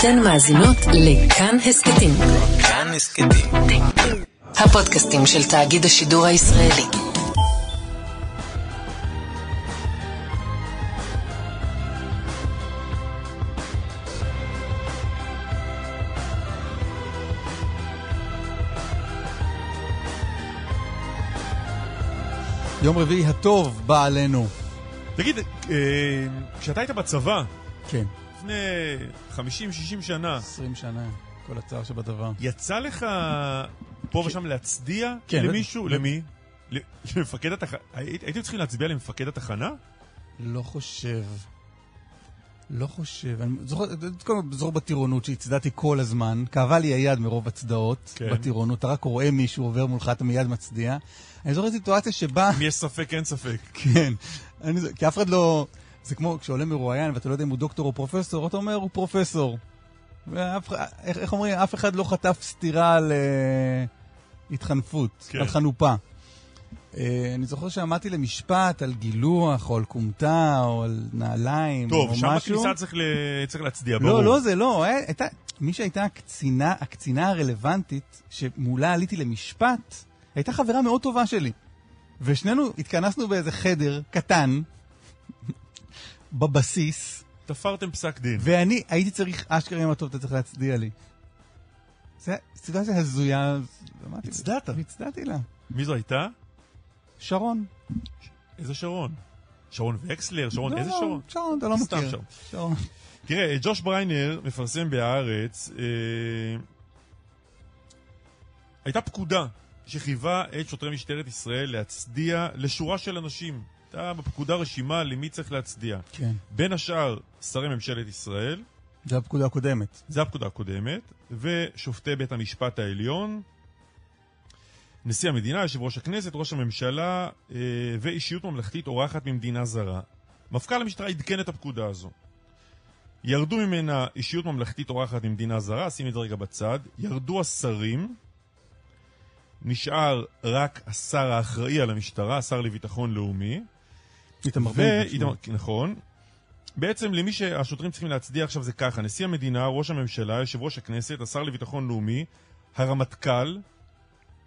אתן מאזינות לכאן הסכתים. כאן הסכתים. הפודקאסטים של תאגיד השידור הישראלי. יום רביעי הטוב בא עלינו. תגיד, אה, כשאתה היית בצבא, כן, לפני 50-60 שנה, 20 שנה, כל הצער שבדבר. יצא לך פה ושם להצדיע כן, למישהו? למי? למפקד התחנה? הייתם צריכים להצביע למפקד התחנה? לא חושב. לא חושב. אני זוכר, קודם כל זוכר בטירונות שהצדעתי כל הזמן. כאבה לי היד מרוב הצדעות כן. בטירונות. אתה רק רואה מישהו עובר מולך, אתה מיד מצדיע. אני זוכר סיטואציה שבה... אם יש ספק, אין ספק. כן. אני, כי אף אחד לא... זה כמו כשעולה מרואיין ואתה לא יודע אם הוא דוקטור או פרופסור, אתה אומר, הוא פרופסור. ואף, איך, איך אומרים? אף אחד לא חטף סטירה על אה, התחנפות, כן. על חנופה. אה, אני זוכר שעמדתי למשפט על גילוח, או על כומתה, או על נעליים, טוב, או שם משהו. בכניסה צריך ל- צריך להצדיע, ברור. לא, לא זה, לא. היה- הייתה, מי שהייתה הקצינה, הקצינה הרלוונטית, שמולה עליתי למשפט, הייתה חברה מאוד טובה שלי. ושנינו התכנסנו באיזה חדר קטן, בבסיס, תפרתם פסק דין. ואני הייתי צריך, אשכרה יום הטוב, אתה צריך להצדיע לי. זו סיטואציה הזויה, הצדעת? הצדעתי לה. מי זו הייתה? שרון. איזה שרון? שרון וקסלר? שרון, לא, איזה לא, שרון? שרון, אתה לא סתם מכיר. שרון. שרון. תראה, ג'וש בריינר מפרסם בהארץ, אה, הייתה פקודה שחייבה את שוטרי משטרת ישראל להצדיע לשורה של אנשים. הייתה בפקודה רשימה למי צריך להצדיע. כן, בין השאר, שרי ממשלת ישראל, זו הפקודה הקודמת. זו הפקודה הקודמת, ושופטי בית המשפט העליון, נשיא המדינה, יושב ראש הכנסת, ראש הממשלה אה, ואישיות ממלכתית אורחת ממדינה זרה. מפכ"ל המשטרה עדכן את הפקודה הזו. ירדו ממנה אישיות ממלכתית אורחת ממדינה זרה, שים את זה רגע בצד, ירדו השרים, נשאר רק השר האחראי על המשטרה, השר לביטחון לאומי, איתמר בן גביר. נכון. בעצם למי שהשוטרים צריכים להצדיע עכשיו זה ככה, נשיא המדינה, ראש הממשלה, יושב ראש הכנסת, השר לביטחון לאומי, הרמטכ"ל,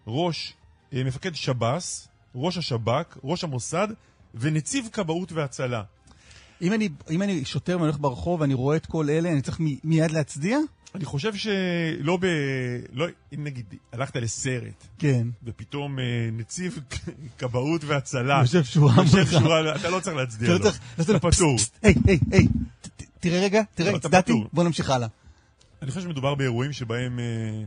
ראש, אה, מפקד שב"ס, ראש השב"כ, ראש המוסד ונציב כבאות והצלה. אם אני, אם אני שוטר והולך ברחוב ואני רואה את כל אלה, אני צריך מ- מיד להצדיע? אני חושב שלא ב... לא, אם נגיד, הלכת לסרט, כן. ופתאום אה, נציב כבאות והצלה, יושב שורה יושב מולך. שורה, אתה לא צריך להצדיע אתה לו. לא צריך אתה פטור. היי, היי, היי, תראה רגע, תראה, אתה הצדעתי. בוא נמשיך הלאה. אני חושב שמדובר באירועים שבהם אה,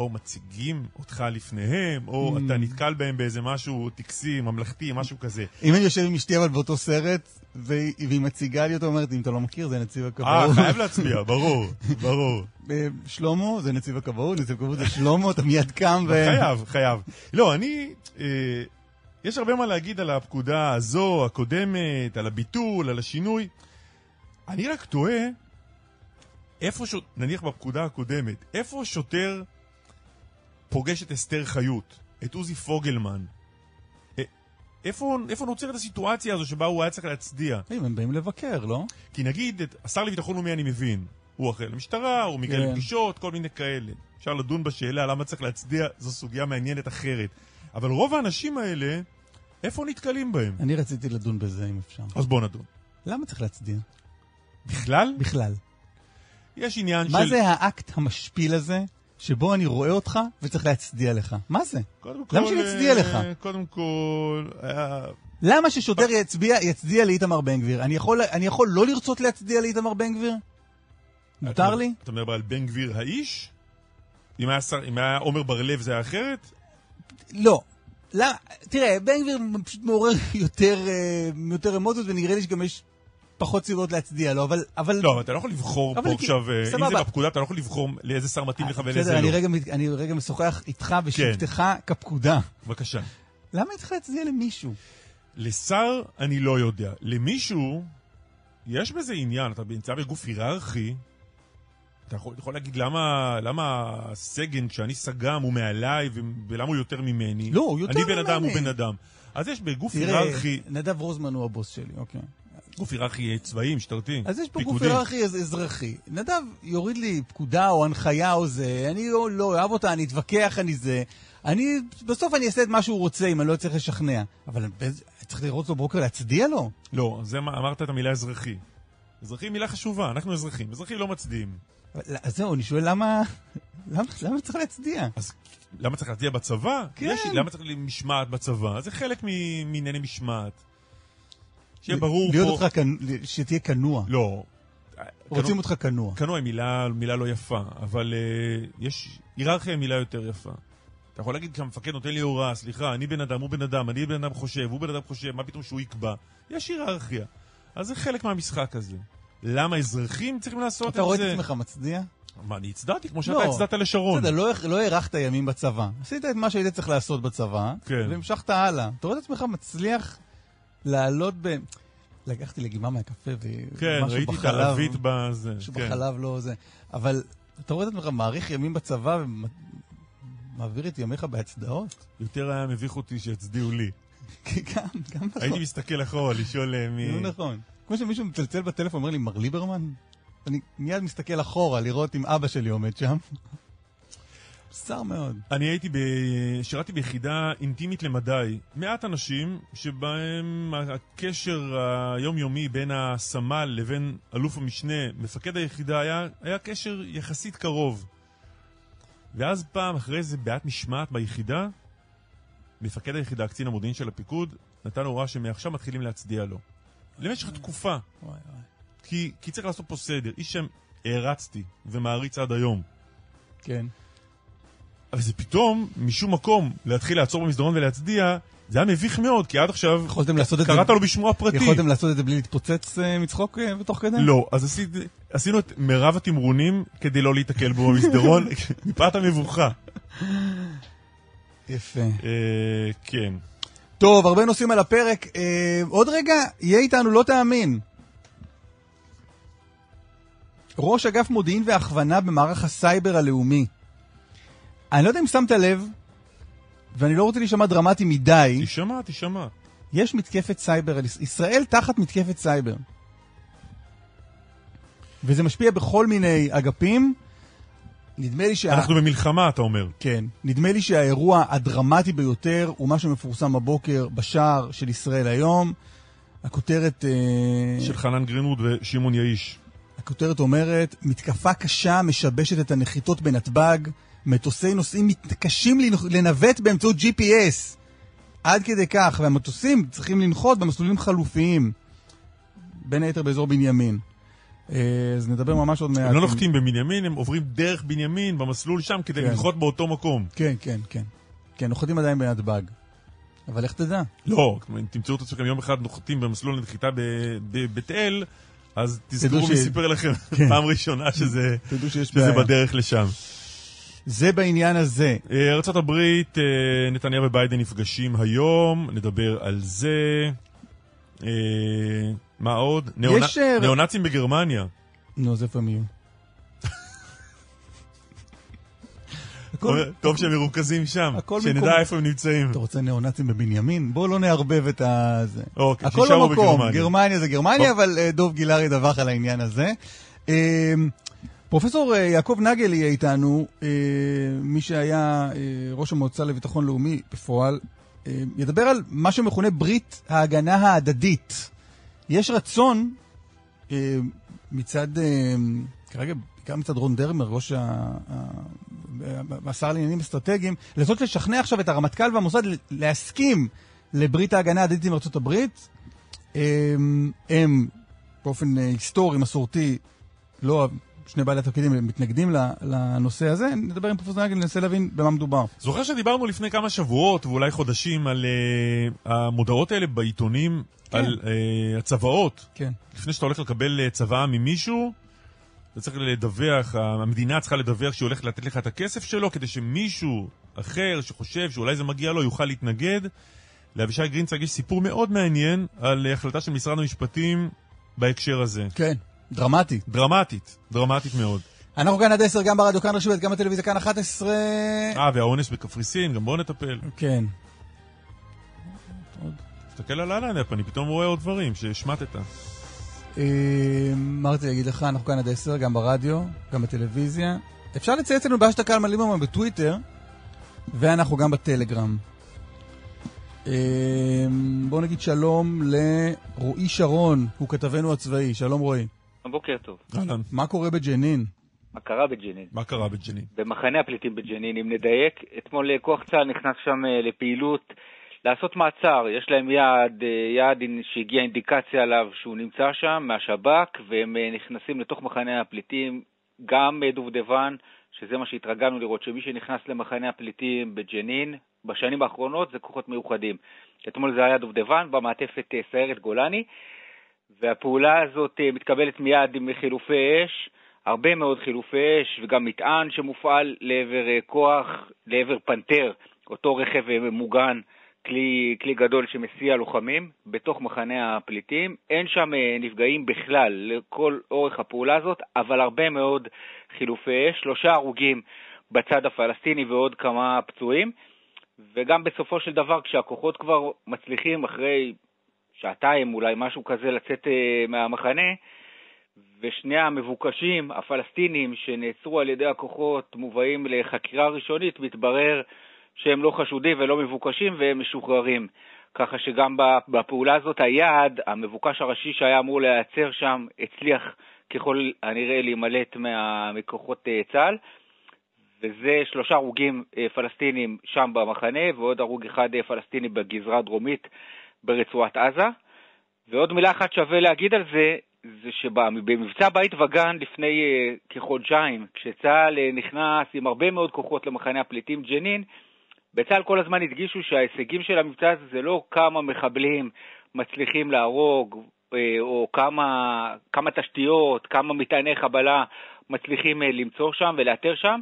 או מציגים אותך לפניהם, או Mm. אתה נתקל בהם באיזה משהו טקסי, ממלכתי, משהו כזה. אם אני יושב עם אשתי אבל באותו סרט, והיא והיא מציגה לי אותו, אומרת, אם אתה לא מכיר, זה נציב אה, הכבאות. חייב להצביע, ברור, ברור. אה, שלמה, זה נציב הכבאות, נציב הכבאות זה שלמה, אתה מיד קם ו... חייב, חייב. לא, אני... אה, יש הרבה מה להגיד על הפקודה הזו, הקודמת, על הביטול, על השינוי. אני רק תוהה, איפה, ש... נניח בפקודה הקודמת, איפה שוטר פוגש את אסתר חיות, את עוזי פוגלמן? א- איפה, איפה נוצרת הסיטואציה הזו שבה הוא היה צריך להצדיע? הם באים לבקר, לא? כי נגיד, את השר לביטחון לאומי אני מבין. הוא אחראי למשטרה, הוא מגיע כן. לפגישות, כל מיני כאלה. אפשר לדון בשאלה למה צריך להצדיע, זו סוגיה מעניינת אחרת. אבל רוב האנשים האלה, איפה נתקלים בהם? אני רציתי לדון בזה, אם אפשר. אז בוא נדון. למה צריך להצדיע? בכלל, בכלל. יש עניין מה של... זה האקט המשפיל הזה, שבו אני רואה אותך וצריך להצדיע לך? מה זה? קודם למה כל, שנצדיע אה, לך? קודם כל, היה... למה ששוטר יצביע, יצדיע לאיתמר בן גביר? אני יכול, אני יכול לא לרצות להצדיע לאיתמר בן גביר? מותר לי? אתה מדבר על בן גביר האיש? אם היה, שר, אם היה עומר בר-לב זה היה אחרת? לא. למה? תראה, בן גביר פשוט מעורר יותר, אה, יותר אמוציות, ונראה לי שגם יש פחות סיבות להצדיע לו, אבל... אבל... לא, אבל אתה לא יכול לבחור פה עכשיו, אה, אם. זה בפקודה, אתה לא יכול לבחור לאיזה שר מתאים לך ולאיזה אני לא. אני רגע משוחח איתך בשבתך כפקודה. בבקשה. למה אני צריך להצדיע למישהו? לשר אני לא יודע. למישהו, יש בזה עניין, אתה נמצא בגוף היררכי, אתה יכול, יכול להגיד למה, למה הסגן, כשאני סג"ם, הוא מעליי, ולמה הוא יותר ממני? לא, הוא יותר אני בן אדם, הוא ממני. בן אדם. אז יש בגוף תראה, היררכי... נדב רוזמן הוא הבוס שלי, אוקיי. גוף היררכי צבאי, משטרתי, אז יש פה גוף פיקודי. היררכי אז- אזרחי. נדב יוריד לי פקודה או הנחיה או זה, אני לא, לא אוהב אותה, אני אתווכח, אני זה. אני, בסוף אני אעשה את מה שהוא רוצה אם אני לא צריך לשכנע. אבל צריך לראות אותו בבוקר להצדיע לו? לא, זה מה- אמרת את המילה אזרחי. אזרחי היא מילה חשובה, אנחנו אזרחים. אזרחים לא מצדיעים. אז זהו, אני שואל למה... למה, למה צריך להצדיע? אז למה צריך להצדיע בצבא? כן. יש, למה צריך משמעת בצבא? זה חלק מענייני משמעת. שיהיה ברור להיות פה... אותך, כנ- שתהיה כנוע. לא. רוצים אותך כנוע. כנוע היא מילה, מילה לא יפה, אבל uh, יש... היררכיה היא מילה יותר יפה. אתה יכול להגיד שהמפקד נותן לי הוראה, סליחה, אני בן אדם, הוא בן אדם, אני בן אדם חושב, הוא בן אדם חושב, מה פתאום שהוא יקבע? יש היררכיה. אז זה חלק מהמשחק הזה. למה אזרחים צריכים לעשות את אתה רואה את זה? עצמך מצדיע? מה, אני הצדעתי כמו שאתה לא. הצדעת לשרון. בסדר, לא, לא הארכת ימים בצבא. עשית את מה שהיית צריך לעשות בצבא, כן. והמשכת הלאה. אתה רואה את עצמך מצליח לעלות ב... לקחתי לגימה מהקפה כן, ומשהו ראיתי את הערבית בזה. משהו כן. בחלב לא זה. אבל אתה רואה את עצמך מאריך ימים בצבא ומעביר את ימיך בהצדעות? יותר היה מביך אותי שיצדיעו לי. כן, גם, גם נכון. הייתי מסתכל אחורה לשאול אה, מי... לא נכון. כמו שמישהו מצלצל בטלפון ואומר לי, מר ליברמן? אני מיד מסתכל אחורה לראות אם אבא שלי עומד שם. מוזר מאוד. אני הייתי ב... שירתי ביחידה אינטימית למדי. מעט אנשים שבהם הקשר היומיומי בין הסמל לבין אלוף המשנה, מפקד היחידה, היה, היה קשר יחסית קרוב. ואז פעם, אחרי איזה בעיית משמעת ביחידה, מפקד היחידה, קצין המודיעין של הפיקוד, נתן הוראה שמעכשיו מתחילים להצדיע לו. למשך תקופה. וואי וואי. כי, כי צריך לעשות פה סדר. איש שם הערצתי ומעריץ עד היום. כן. אבל זה פתאום, משום מקום, להתחיל לעצור במסדרון ולהצדיע, זה היה מביך מאוד, כי עד עכשיו. קראת לו בשמו הפרטי. יכולתם לעשות את זה בלי להתפוצץ אה, מצחוק אה, בתוך כדי? לא, אז עשית, עשינו את מירב התמרונים כדי לא להיתקל בו במסדרון, מפאת המבוכה. יפה. אה, כן. טוב, הרבה נושאים על הפרק. עוד רגע, יהיה איתנו, לא תאמין. ראש אגף מודיעין והכוונה במערך הסייבר הלאומי. אני לא יודע אם שמת לב, ואני לא רוצה להישמע דרמטי מדי, תשמע, תשמע. יש מתקפת סייבר ישראל תחת מתקפת סייבר. וזה משפיע בכל מיני אגפים. נדמה לי שה... אנחנו במלחמה, אתה אומר. כן. נדמה לי שהאירוע הדרמטי ביותר הוא מה שמפורסם בבוקר בשער של ישראל היום. הכותרת, אה, של חנן גרינווד ושמעון יאיש. הכותרת אומרת, מתקפה קשה משבשת את הנחיתות בנתב"ג, מטוסי נוסעים מתקשים לנ- לנווט באמצעות GPS. עד כדי כך, והמטוסים צריכים לנחות במסלולים חלופיים, בין היתר באזור בנימין. אה, אז נדבר ממש עוד מעט. הם לא נוחתים בבנימין, הם עוברים דרך בנימין במסלול שם כדי כן. לנחות באותו מקום. כן, כן, כן. כן, נוחתים עדיין בנתב"ג. אבל איך תדע? לא, אם תמצאו את עצמכם יום אחד נוחתים במסלול הנחיתה ב- בבית אל, אז תזכרו ש- מי סיפר לכם כן. פעם ראשונה שזה שזה. בדרך לשם. זה בעניין הזה. אה, הברית, אה, נתניהו וביידן נפגשים היום, נדבר על זה. אה, מה עוד? ניאו-נאצים בגרמניה. נו, אז איפה הם יהיו? טוב שהם מרוכזים שם, שנדע איפה הם נמצאים. אתה רוצה ניאו-נאצים בבנימין? בוא לא נערבב את ה... אוקיי, הכל במקום. גרמניה זה גרמניה, טוב. אבל דוב גילהר ידווח על העניין הזה. פרופסור אה, יעקב נגל יהיה איתנו, אה, מי שהיה אה, ראש המועצה לביטחון לאומי בפועל, ידבר על מה שמכונה ברית ההגנה ההדדית. יש רצון מצד, כרגע בעיקר מצד רון דרמר, ראש השר לעניינים אסטרטגיים, לנסות לשכנע עכשיו את הרמטכ"ל והמוסד להסכים לברית ההגנה ההדדית עם ארצות הברית. הם, באופן היסטורי, מסורתי, לא שני בעלי התפקידים מתנגדים לנושא הזה. נדבר עם פרופסור נגל, ננסה להבין במה מדובר. זוכר שדיברנו לפני כמה שבועות ואולי חודשים על uh, המודעות האלה בעיתונים, כן. על uh, הצוואות. כן. לפני שאתה הולך לקבל אה, צוואה ממישהו, אתה צריך לדווח, המדינה צריכה לדווח שהיא הולכת לתת לך את הכסף שלו, כדי שמישהו אחר שחושב שאולי זה מגיע לו יוכל להתנגד. לאבישי גרינצג יש סיפור מאוד מעניין על החלטה של משרד המשפטים בהקשר הזה. כן, דרמטי. דרמטית, דרמטית מאוד. אנחנו כאן עד 10, גם ברדיו, כאן רשת, גם בטלוויזיה, כאן 11. אה, והאונס בקפריסין, גם בואו נטפל. כן. תסתכל על הלנאפ, אני פתאום רואה עוד דברים שהשמטת. אה, מה רציתי להגיד לך? אנחנו כאן עד 10, גם ברדיו, גם בטלוויזיה. אפשר לצייץ לנו באשטג קלמן ליברמן בטוויטר, ואנחנו גם בטלגרם. אה, בואו נגיד שלום לרועי שרון, הוא כתבנו הצבאי. שלום רועי. בוקר טוב. אהלן, מה קורה בג'נין? מה קרה בג'נין? מה קרה בג'נין? במחנה הפליטים בג'נין, אם נדייק, אתמול כוח צה"ל נכנס שם אה, לפעילות לעשות מעצר. יש להם יעד, אה, יעד שהגיע אינדיקציה עליו שהוא נמצא שם, מהשב"כ, והם אה, נכנסים לתוך מחנה הפליטים, גם דובדבן, שזה מה שהתרגלנו לראות, שמי שנכנס למחנה הפליטים בג'נין, בשנים האחרונות זה כוחות מיוחדים. אתמול זה היה דובדבן במעטפת סיירת גולני, והפעולה הזאת מתקבלת מיד עם חילופי אש. הרבה מאוד חילופי אש וגם מטען שמופעל לעבר אה, כוח, לעבר פנתר, אותו רכב אה, מוגן, כלי, כלי גדול שמסיע לוחמים בתוך מחנה הפליטים. אין שם אה, נפגעים בכלל לכל אורך הפעולה הזאת, אבל הרבה מאוד חילופי אש, שלושה הרוגים בצד הפלסטיני ועוד כמה פצועים. וגם בסופו של דבר, כשהכוחות כבר מצליחים אחרי שעתיים, אולי משהו כזה, לצאת מהמחנה, ושני המבוקשים, הפלסטינים, שנעצרו על ידי הכוחות, מובאים לחקירה ראשונית, מתברר שהם לא חשודים ולא מבוקשים והם משוחררים. ככה שגם בפעולה הזאת היעד, המבוקש הראשי שהיה אמור להיעצר שם, הצליח ככל הנראה להימלט מכוחות אה, צה"ל. וזה שלושה הרוגים אה, פלסטינים שם במחנה, ועוד הרוג אחד אה, פלסטיני בגזרה הדרומית ברצועת עזה. ועוד מילה אחת שווה להגיד על זה, זה שבמבצע בית וגן לפני uh, כחודשיים, כשצה"ל uh, נכנס עם הרבה מאוד כוחות למחנה הפליטים ג'נין, בצה"ל כל הזמן הדגישו שההישגים של המבצע הזה זה לא כמה מחבלים מצליחים להרוג, uh, או כמה, כמה תשתיות, כמה מטעני חבלה מצליחים uh, למצוא שם ולאתר שם,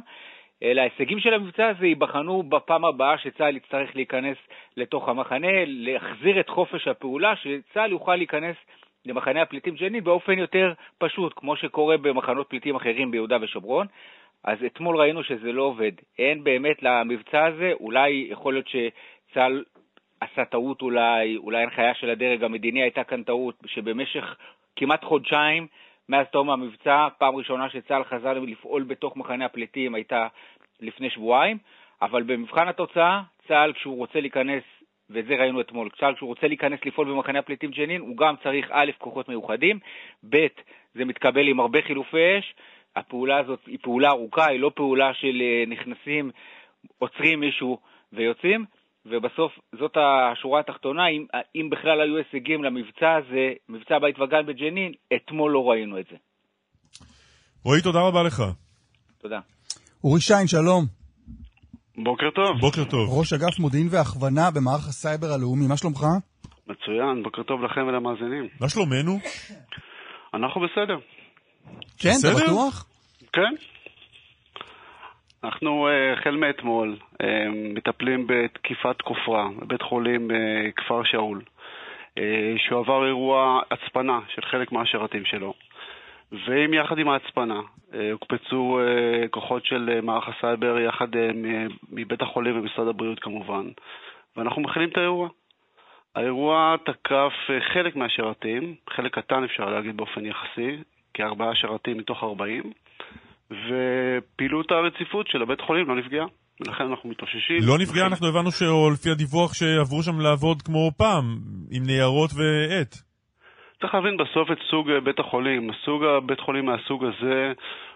אלא ההישגים של המבצע הזה ייבחנו בפעם הבאה שצה"ל יצטרך להיכנס לתוך המחנה, להחזיר את חופש הפעולה, שצה"ל יוכל להיכנס למחנה הפליטים ג'נין באופן יותר פשוט, כמו שקורה במחנות פליטים אחרים ביהודה ושומרון. אז אתמול ראינו שזה לא עובד. אין באמת למבצע הזה, אולי יכול להיות שצה"ל עשה טעות אולי, אולי הנחיה של הדרג המדיני הייתה כאן טעות, שבמשך כמעט חודשיים מאז תום המבצע, פעם ראשונה שצה"ל חזר לפעול בתוך מחנה הפליטים הייתה לפני שבועיים, אבל במבחן התוצאה, צה"ל כשהוא רוצה להיכנס ואת זה ראינו אתמול, צה"ל כשהוא רוצה להיכנס לפעול במחנה הפליטים ג'נין, הוא גם צריך א', כוחות מיוחדים, ב', זה מתקבל עם הרבה חילופי אש, הפעולה הזאת היא פעולה ארוכה, היא לא פעולה של אה, נכנסים, עוצרים מישהו ויוצאים, ובסוף זאת השורה התחתונה, אם, אם בכלל היו הישגים למבצע הזה, מבצע בית וגן בג'נין, אתמול לא ראינו את זה. רועי, תודה רבה לך. תודה. אורי שיין, שלום. בוקר טוב. בוקר טוב. ראש אגף מודיעין והכוונה במערך הסייבר הלאומי, מה שלומך? מצוין, בוקר טוב לכם ולמאזינים. מה שלומנו? אנחנו בסדר. כן, אתה בסדר? בטוח? כן. אנחנו אה, החל מאתמול אה, מטפלים בתקיפת כופרה בבית חולים אה, כפר שאול, שהוא עבר אירוע הצפנה של חלק מהשרתים שלו. ואם יחד עם ההצפנה הוקפצו כוחות של מערך הסייבר יחד מבית החולים ומשרד הבריאות כמובן, ואנחנו מכינים את האירוע. האירוע תקף חלק מהשרתים, חלק קטן אפשר להגיד באופן יחסי, כארבעה שרתים מתוך ארבעים, ופעילות הרציפות של הבית חולים לא נפגעה. ולכן אנחנו מתאוששים. לא נפגע, אנחנו הבנו שלפי הדיווח שעברו שם לעבוד כמו פעם, עם ניירות ועט. צריך להבין בסוף את סוג אה, בית החולים. סוג הבית חולים מהסוג הזה,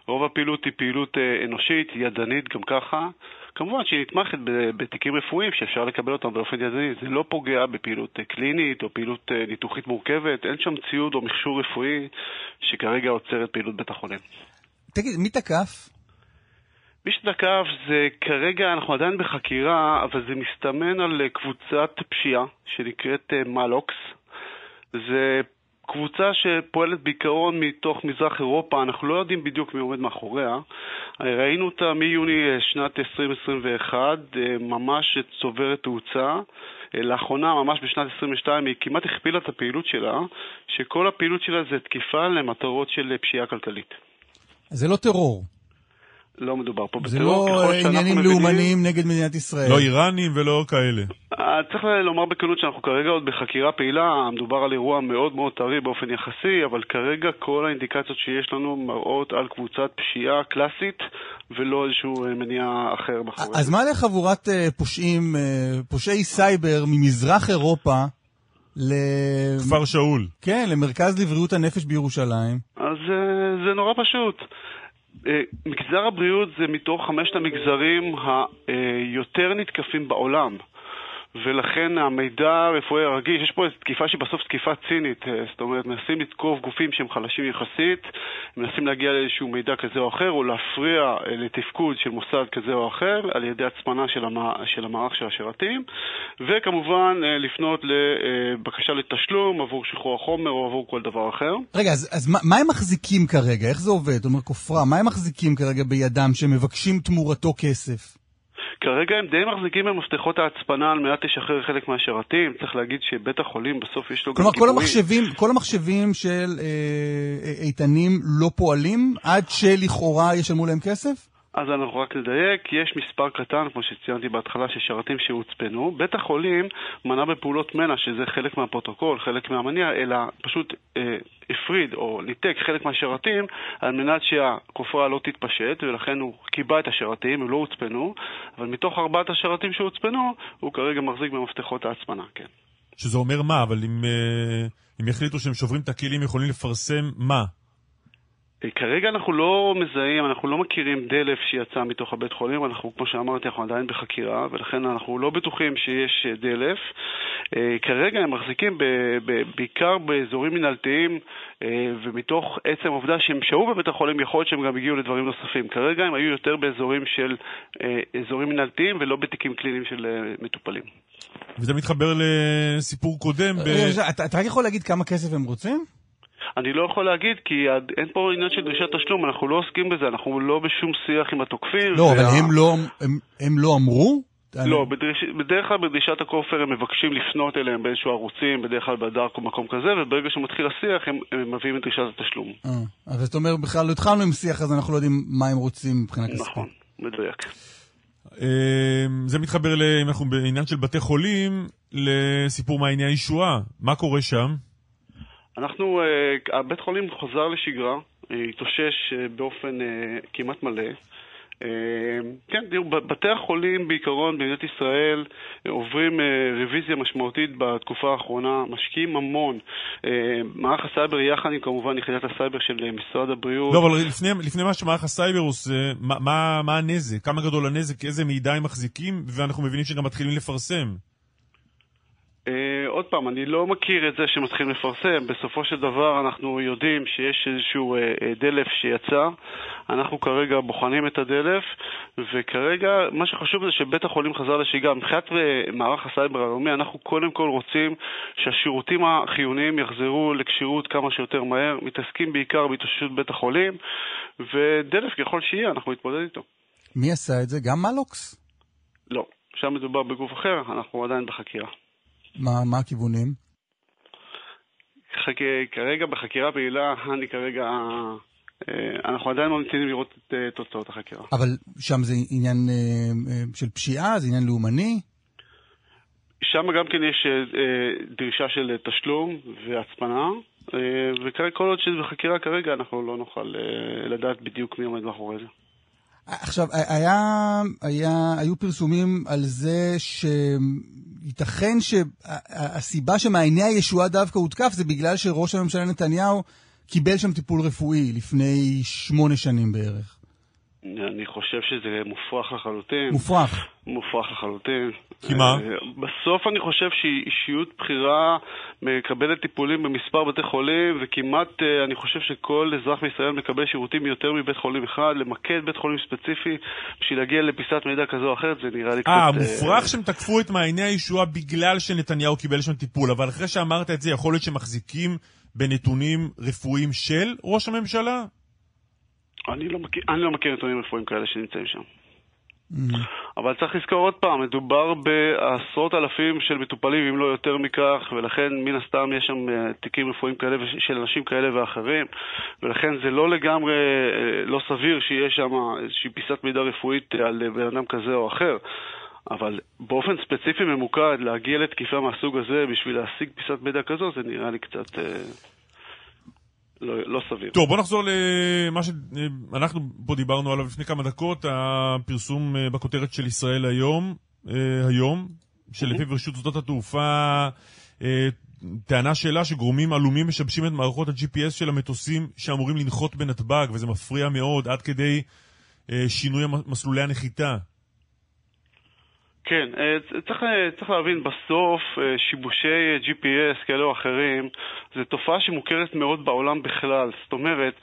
רוב הפעילות היא פעילות אה, אנושית, ידנית גם ככה. כמובן שהיא נתמכת בתיקים רפואיים שאפשר לקבל אותם באופן ידני. זה לא פוגע בפעילות אה, קלינית או פעילות ניתוחית מורכבת. אין שם ציוד או מכשור רפואי שכרגע עוצר את פעילות בית החולים. תגיד, מי תקף? מי שתקף זה כרגע, אנחנו עדיין בחקירה, אבל זה מסתמן על קבוצת פשיעה שנקראת מלוקס. זה קבוצה שפועלת בעיקרון מתוך מזרח אירופה, אנחנו לא יודעים בדיוק מי עומד מאחוריה. ראינו אותה מיוני שנת 2021, אה, ממש צוברת תאוצה. אה, לאחרונה, ממש בשנת 22, היא כמעט הכפילה את הפעילות שלה, שכל הפעילות שלה זה תקיפה למטרות של פשיעה כלכלית. זה לא טרור. לא מדובר פה זה בטרור. לא ככל שאנחנו עניינים מבינים- לאומניים נגד מדינת ישראל. לא איראנים ולא כאלה. אה, צריך לומר בכנות שאנחנו כרגע עוד בחקירה פעילה, מדובר על אירוע מאוד מאוד טרי באופן יחסי, אבל כרגע כל האינדיקציות שיש לנו מראות על קבוצת פשיעה קלאסית, ולא איזשהו אה, מניע אחר מאחורי אז מה לחבורת אה, פושעים, פושעי סייבר ממזרח אירופה, ל... כפר שאול. כן, למרכז לבריאות הנפש בירושלים? אז אה, זה נורא פשוט. אה, מגזר הבריאות זה מתוך חמשת המגזרים היותר נתקפים בעולם. ולכן המידע הרפואי הרגיש, יש פה איזו תקיפה שהיא בסוף תקיפה צינית, אה, זאת אומרת, מנסים לתקוף גופים שהם חלשים יחסית, מנסים להגיע לאיזשהו מידע כזה או אחר, או להפריע אה, לתפקוד של מוסד כזה או אחר, על ידי הצפנה של, המע... של המערך של השרתים, וכמובן אה, לפנות לבקשה לתשלום עבור שחרור החומר או עבור כל דבר אחר. רגע, אז, אז מה, מה הם מחזיקים כרגע? איך זה עובד? אומר כופרה, מה הם מחזיקים כרגע בידם שמבקשים תמורתו כסף? כרגע הם די מחזיקים במפתחות ההצפנה על מנת לשחרר חלק מהשרתים. צריך להגיד שבית החולים בסוף יש לו כלומר, גם כל גיבויים. המחשבים, כל המחשבים של אה, אה, איתנים לא פועלים עד שלכאורה ישלמו להם כסף? אז אנחנו רק נדייק, יש מספר קטן, כמו שציינתי בהתחלה, של שרתים שהוצפנו. בית החולים מנע בפעולות מנע, שזה חלק מהפרוטוקול, חלק מהמניע, אלא פשוט אה, הפריד או ניתק חלק מהשרתים על מנת שהכופרה לא תתפשט, ולכן הוא קיבע את השרתים, הם לא הוצפנו, אבל מתוך ארבעת השרתים שהוצפנו, הוא כרגע מחזיק במפתחות ההצפנה, כן. שזה אומר מה, אבל אם, אה, אם יחליטו שהם שוברים את הכלים, יכולים לפרסם מה? אה, כרגע אנחנו לא מזהים, אנחנו לא מכירים דלף שיצא מתוך הבית חולים, אנחנו, כמו שאמרתי, אנחנו עדיין בחקירה, ולכן אנחנו לא בטוחים שיש אה, דלף. אה, כרגע הם מחזיקים ב, ב, בעיקר באזורים מנהלתיים, ומתוך עצם העובדה שהם שהו בבית החולים, יכול להיות שהם גם הגיעו לדברים נוספים. כרגע הם היו יותר באזורים של אזורים מנהלתיים ולא בתיקים קליניים של מטופלים. וזה מתחבר לסיפור קודם. ב... אתה, אתה רק יכול להגיד כמה כסף הם רוצים? אני לא יכול להגיד, כי אין פה עניין של דרישת תשלום, אנחנו לא עוסקים בזה, אנחנו לא בשום שיח עם התוקפים. לא, אבל הם לא, הם, הם לא אמרו? לא, בדריש, בדרך כלל בדרישת הכופר הם מבקשים לפנות אליהם באיזשהו ערוצים, בדרך כלל בדארק או מקום כזה, וברגע שמתחיל השיח הם, הם מביאים את דרישת התשלום. אה, אז אתה אומר, בכלל לא התחלנו עם שיח, אז אנחנו לא יודעים מה הם רוצים מבחינה כספית. נכון, מדויק. אה, זה מתחבר. אם אנחנו בעניין של בתי חולים, לסיפור מעייני הישועה. מה קורה שם? אנחנו, אה, הבית חולים חוזר לשגרה, אה, התאושש אה, באופן כמעט מלא. כן, תראו, בתי החולים בעיקרון במדינת ישראל עוברים רוויזיה משמעותית בתקופה האחרונה, משקיעים המון. מערך הסייבר יחד עם כמובן יחידת הסייבר של משרד הבריאות. לא, אבל לפני, לפני מה שמערך הסייבר עושה, מה, מה, מה הנזק? כמה גדול הנזק? איזה מידע הם מחזיקים? ואנחנו מבינים שגם מתחילים לפרסם. אה, עוד פעם, אני לא מכיר את זה שמתחילים לפרסם. בסופו של דבר אנחנו יודעים שיש איזשהו אה, אה, דלף שיצא. אנחנו כרגע בוחנים את הדלף, וכרגע מה שחשוב זה שבית החולים חזר לשגרה. מבחינת אה, מערך הסייבר הלאומי, אנחנו קודם כל רוצים שהשירותים החיוניים יחזרו לכשירות כמה שיותר מהר. מתעסקים בעיקר בהתאוששות בית החולים, ודלף ככל שיהיה, אנחנו נתמודד איתו. מי עשה את זה? גם מלוקס? לא, שם מדובר בגוף אחר, אנחנו עדיין בחקירה. מה, מה הכיוונים? חק... כרגע בחקירה פעילה, אני כרגע... אה, אנחנו עדיין ממתינים לראות את אה, תוצאות החקירה. אבל שם זה עניין אה, של פשיעה? זה עניין לאומני? שם גם כן יש דרישה של תשלום והצפנה, אה, וכרגע כל עוד שזה בחקירה כרגע, אנחנו לא נוכל לדעת בדיוק מי עומד מאחורי זה. עכשיו, היה, היה, היו פרסומים על זה שייתכן שהסיבה שמעייני הישועה דווקא הותקף זה בגלל שראש הממשלה נתניהו קיבל שם טיפול רפואי לפני שמונה שנים בערך. אני חושב שזה מופרך לחלוטין. מופרך. מופרך לחלוטין. כי מה? אה, בסוף אני חושב שאישיות בכירה מקבלת טיפולים במספר בתי חולים, וכמעט אה, אני חושב שכל אזרח בישראל מקבל שירותים יותר מבית חולים אחד, למקד בית חולים ספציפי בשביל להגיע לפיסת מידע כזו או אחרת, זה נראה לי קצת... אה, אה, מופרך שהם תקפו את מעייני הישועה בגלל שנתניהו קיבל שם טיפול, אבל אחרי שאמרת את זה, יכול להיות שמחזיקים בנתונים רפואיים של ראש הממשלה? אני לא מכיר, אני לא מכיר נתונים רפואיים כאלה שנמצאים שם. Mm-hmm. אבל צריך לזכור עוד פעם, מדובר בעשרות אלפים של מטופלים, אם לא יותר מכך, ולכן מן הסתם יש שם אה, תיקים רפואיים כאלה של אנשים כאלה ואחרים, ולכן זה לא לגמרי אה, לא סביר שיש שם איזושהי פיסת מידע רפואית על בן אדם כזה או אחר. אבל באופן ספציפי ממוקד, להגיע לתקיפה מהסוג הזה בשביל להשיג פיסת מידע כזו, זה נראה לי קצת... לא, לא סביר. טוב, בוא נחזור למה שאנחנו פה דיברנו עליו לפני כמה דקות, הפרסום אה, בכותרת של ישראל היום, אה, היום, שלפיו רשות שדות התעופה אה, טענה שאלה שגורמים עלומים משבשים את מערכות ה-GPS של המטוסים שאמורים לנחות בנתב"ג, וזה מפריע מאוד עד כדי שינוי מסלולי הנחיתה. כן, אה, צריך, אה, צריך להבין, בסוף אה, שיבושי GPS כאלה או אחרים זו תופעה שמוכרת מאוד בעולם בכלל. זאת אומרת,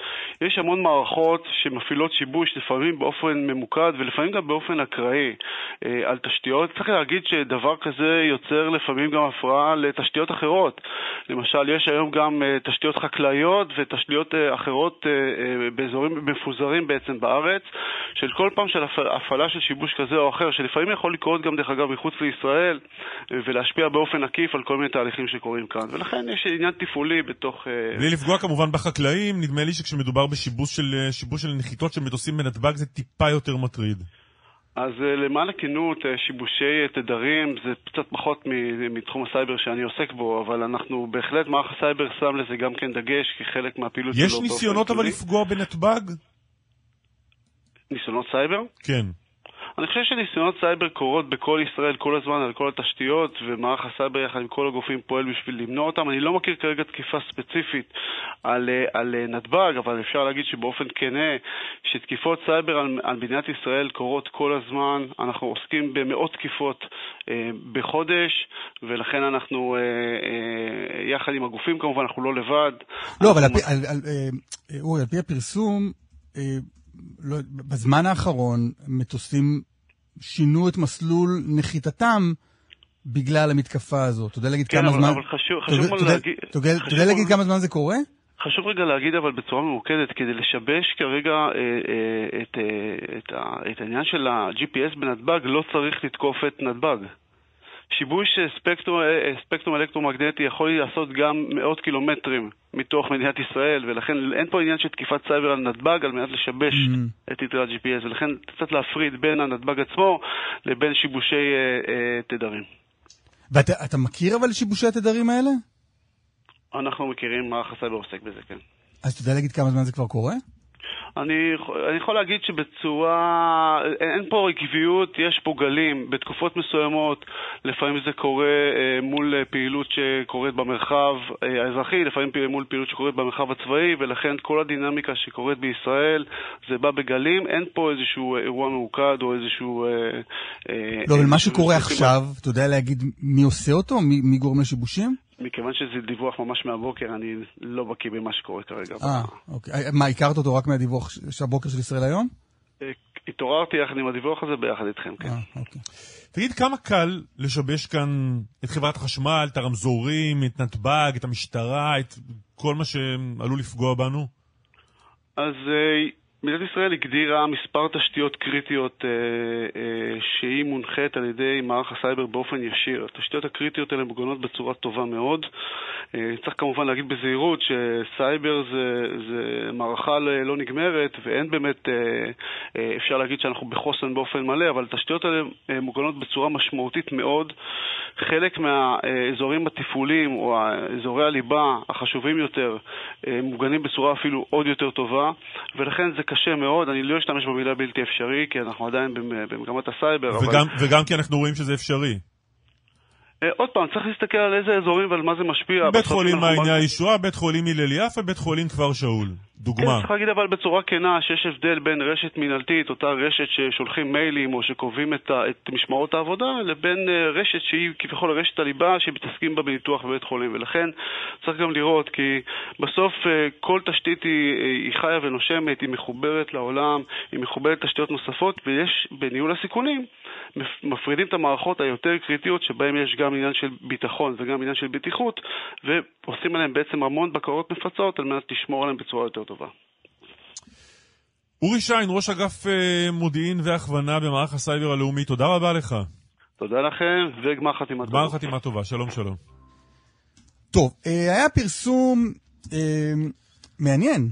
יש המון מערכות שמפעילות שיבוש, לפעמים באופן ממוקד ולפעמים גם באופן אקראי על תשתיות. צריך להגיד שדבר כזה יוצר לפעמים גם הפרעה לתשתיות אחרות. למשל, יש היום גם תשתיות חקלאיות ותשתיות אחרות באזורים מפוזרים בעצם בארץ, של כל פעם של הפעלה של שיבוש כזה או אחר, שלפעמים יכול לקרות גם דרך אגב מחוץ לישראל, ולהשפיע באופן עקיף על כל מיני תהליכים שקורים כאן. ולכן יש עניין תפעולי בתוך... אה, בלי לפגוע כמובן בחקלאים, נדמה לי שכשמדובר בשיבוש של, אה, שיבוש של נחיתות של מטוסים בנתב"ג זה טיפה יותר מטריד. אז אה, למען הכנות, שיבושי תדרים זה קצת פחות מתחום הסייבר שאני עוסק בו, אבל אנחנו בהחלט, מערך הסייבר שם לזה גם כן דגש כחלק מהפעילות שלו. יש ניסיונות אבל לפגוע בנתב"ג? ניסיונות סייבר? כן. אני חושב שניסיונות סייבר קורות בכל ישראל כל הזמן על כל התשתיות, ומערך הסייבר יחד עם כל הגופים פועל בשביל למנוע אותם. אני לא מכיר כרגע תקיפה ספציפית על, אה, על אה, נתב"ג, אבל אפשר להגיד שבאופן כנה, שתקיפות סייבר על, על מדינת ישראל קורות כל הזמן. אנחנו עוסקים במאות תקיפות אה, בחודש, ולכן אנחנו, אה, אה, יחד עם הגופים כמובן, אנחנו לא לבד. לא, אבל אה, אורי, על פי הפרסום, אה, לא, בזמן האחרון מטוסים שינו את מסלול נחיתתם בגלל המתקפה הזאת. אתה יודע להגיד כן, כמה אבל, זמן... אבל חשוב, חשוב תודה, להגיד... אתה יודע להגיד כמה זמן זה קורה? חשוב רגע להגיד אבל בצורה ממוקדת, כדי לשבש כרגע אה, אה, את, אה, את, את העניין של ה-GPS בנתב"ג, לא צריך לתקוף את נתב"ג. שיבוש ספקטרום, ספקטרום אלקטרומגנטי יכול לעשות גם מאות קילומטרים מתוך מדינת ישראל, ולכן אין פה עניין של תקיפת סייבר על נתב"ג על מנת לשבש מהמ. את תדרי ה-GPS, ולכן קצת להפריד בין הנתב"ג עצמו לבין שיבושי אה, אה, תדרים. ואתה מכיר אבל שיבושי התדרים האלה? אנחנו מכירים, מערך הסייבר עוסק בזה, כן. אז אתה יודע להגיד כמה זמן זה כבר קורה? אני, אני יכול להגיד שבצורה, אין פה עקביות, יש פה גלים. בתקופות מסוימות, לפעמים זה קורה אה, מול פעילות שקורית במרחב אה, האזרחי, לפעמים מול פעילות שקורית במרחב הצבאי, ולכן כל הדינמיקה שקורית בישראל, זה בא בגלים. אין פה איזשהו אירוע ממוקד או איזשהו... אה, אה לא, אבל מה שקורה עכשיו, אתה יודע להגיד מי עושה אותו? מי, מי גורם לשיבושים? מכיוון שזה דיווח ממש מהבוקר, אני לא בקיא במה שקורה כרגע. אה, אוקיי. אה, מה, הכרת אותו רק מהדיווח של הבוקר של ישראל היום? אה, התעוררתי יחד עם הדיווח הזה ביחד איתכם, כן. אה, אוקיי. תגיד, כמה קל לשבש כאן את חברת החשמל, את הרמזורים, את נתב"ג, את המשטרה, את כל מה שעלול לפגוע בנו? אז מדינת ישראל הגדירה מספר תשתיות קריטיות אה, אה, שהיא מונחית על ידי מערך הסייבר באופן ישיר. התשתיות הקריטיות האלה מוגנות בצורה טובה מאוד. אה, צריך כמובן להגיד בזהירות שסייבר זה, זה מערכה לא נגמרת ואין באמת, אה, אה, אפשר להגיד שאנחנו בחוסן באופן מלא, אבל התשתיות האלה אה, מוגנות בצורה משמעותית מאוד. חלק מהאזורים התפעוליים או אזורי הליבה החשובים יותר אה, מוגנים בצורה אפילו עוד יותר טובה, ולכן זה קשה מאוד, אני לא אשתמש במילה בלתי אפשרי, כי אנחנו עדיין במגמת הסייבר. וגם, אבל... וגם כי אנחנו רואים שזה אפשרי. אה, עוד פעם, צריך להסתכל על איזה אזורים ועל מה זה משפיע. בית חולים מעייני הישועה, בית חולים הלל יפה, בית חולים כפר שאול. דוגמה. כן, צריך להגיד אבל בצורה כנה שיש הבדל בין רשת מינהלתית, אותה רשת ששולחים מיילים או שקובעים את, את משמרות העבודה, לבין אה, רשת שהיא כביכול רשת הליבה שמתעסקים בה בניתוח בבית חולים. ולכן צריך גם לראות, כי בסוף אה, כל תשתית היא, אה, היא חיה ונושמת, היא מחוברת לעולם, היא מחוברת לתשתיות נוספות, ויש בניהול הסיכונים, מפרידים את המערכות היותר קריטיות, שבהן יש גם עניין של ביטחון וגם עניין של בטיחות, ועושים עליהן בעצם המון בקרות מפצות על מנת לשמור עליהן בצורה יותר טובה. אורי שיין, ראש אגף אה, מודיעין והכוונה במערך הסייבר הלאומי, תודה רבה לך. תודה לכם, וגמר חתימה טובה. גמר חתימה טובה, שלום שלום. טוב, אה, היה פרסום אה, מעניין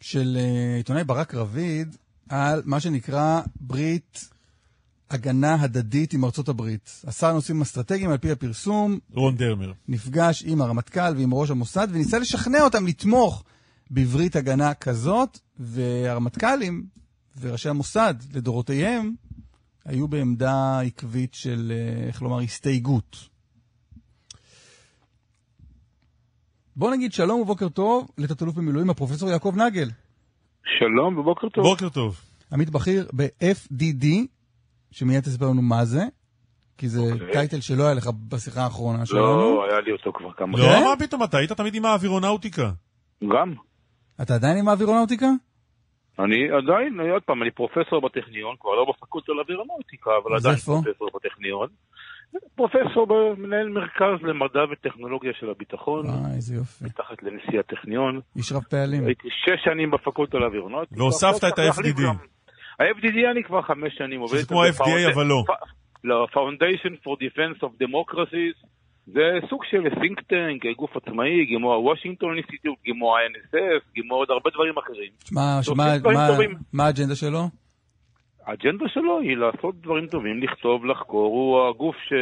של אה, עיתונאי ברק רביד על מה שנקרא ברית הגנה הדדית עם ארצות הברית. השר נושאים אסטרטגיים על פי הפרסום, רון דרמר. נפגש עם הרמטכ"ל ועם ראש המוסד וניסה לשכנע אותם לתמוך בברית הגנה כזאת, והרמטכ"לים וראשי המוסד לדורותיהם היו בעמדה עקבית של, אה, איך לומר, הסתייגות. בוא נגיד שלום ובוקר טוב לתת-אלוף במילואים, הפרופסור יעקב נגל, שלום ובוקר טוב. בוקר טוב. עמית בכיר ב-FDD, שמיד תסביר לנו מה זה, כי זה אוקיי. טייטל שלא היה לך בשיחה האחרונה שלנו. לא, היה לי אותו כבר כמה... לא, כן? מה פתאום, אתה היית תמיד עם האווירונאוטיקה. גם. אתה עדיין עם האווירונאוטיקה? אני עדיין, עוד פעם, אני פרופסור בטכניון, כבר לא בפקולטה לאווירונאוטיקה, אבל עדיין איפה? פרופסור בטכניון. פרופסור במנהל מרכז למדע וטכנולוגיה של הביטחון, אה, איזה יופי. מתחת לנשיא הטכניון. איש רב פעלים. הייתי שש שנים בפקולטה לאווירונאוטיקה. והוספת עכשיו את ה-FDD. ה-FDD אני כבר חמש שנים עובד. שזה כמו ה-FDA, אבל לא. לא, Foundation for Defense of Democracies. זה סוג של think tank, גוף עצמאי, כמו הוושינגטון אינסטיטוט, כמו ה-NSF, כמו עוד הרבה דברים אחרים. מה- האג'נדה שלו? האג'נדה שלו היא לעשות דברים טובים, לכתוב, לחקור. הוא הגוף, ש...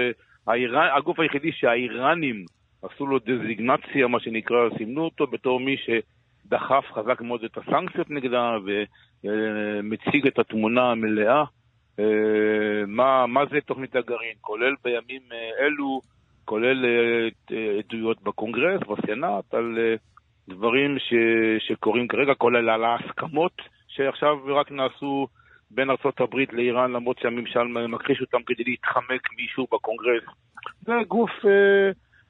האיראן... הגוף היחידי שהאיראנים עשו לו דזיגנציה, מה שנקרא, סימנו אותו בתור מי שדחף חזק מאוד את הסנקציות נגדה ומציג את התמונה המלאה. אה, מה, מה זה תוכנית הגרעין, כולל בימים אה, אלו, כולל אה, אה, עדויות בקונגרס, בסנאט, על אה, דברים ש... שקורים כרגע, כולל על ההסכמות שעכשיו רק נעשו בין הברית לאיראן, למרות שהממשל מכחיש אותם כדי להתחמק מאישור בקונגרס. זה גוף,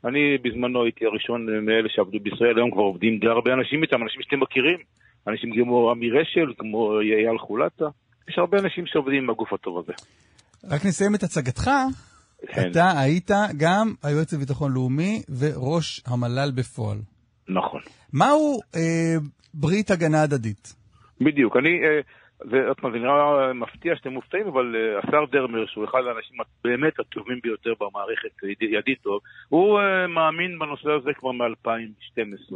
אני בזמנו הייתי הראשון מאלה שעבדו בישראל, היום כבר עובדים די הרבה אנשים איתם, אנשים שאתם מכירים, אנשים כמו אמיר אשל, כמו אייל חולטה, יש הרבה אנשים שעובדים עם הגוף הטוב הזה. רק נסיים את הצגתך. כן, אתה היית גם היועץ לביטחון לאומי וראש המל"ל בפועל. נכון. מהו אה, ברית הגנה הדדית? בדיוק, אני, אה, ועוד פעם, זה נראה מפתיע שאתם מופתעים, אבל אה, השר דרמר, שהוא אחד האנשים באמת הטובים ביותר במערכת, ידיד- ידיד טוב, הוא אה, מאמין בנושא הזה כבר מ-2012.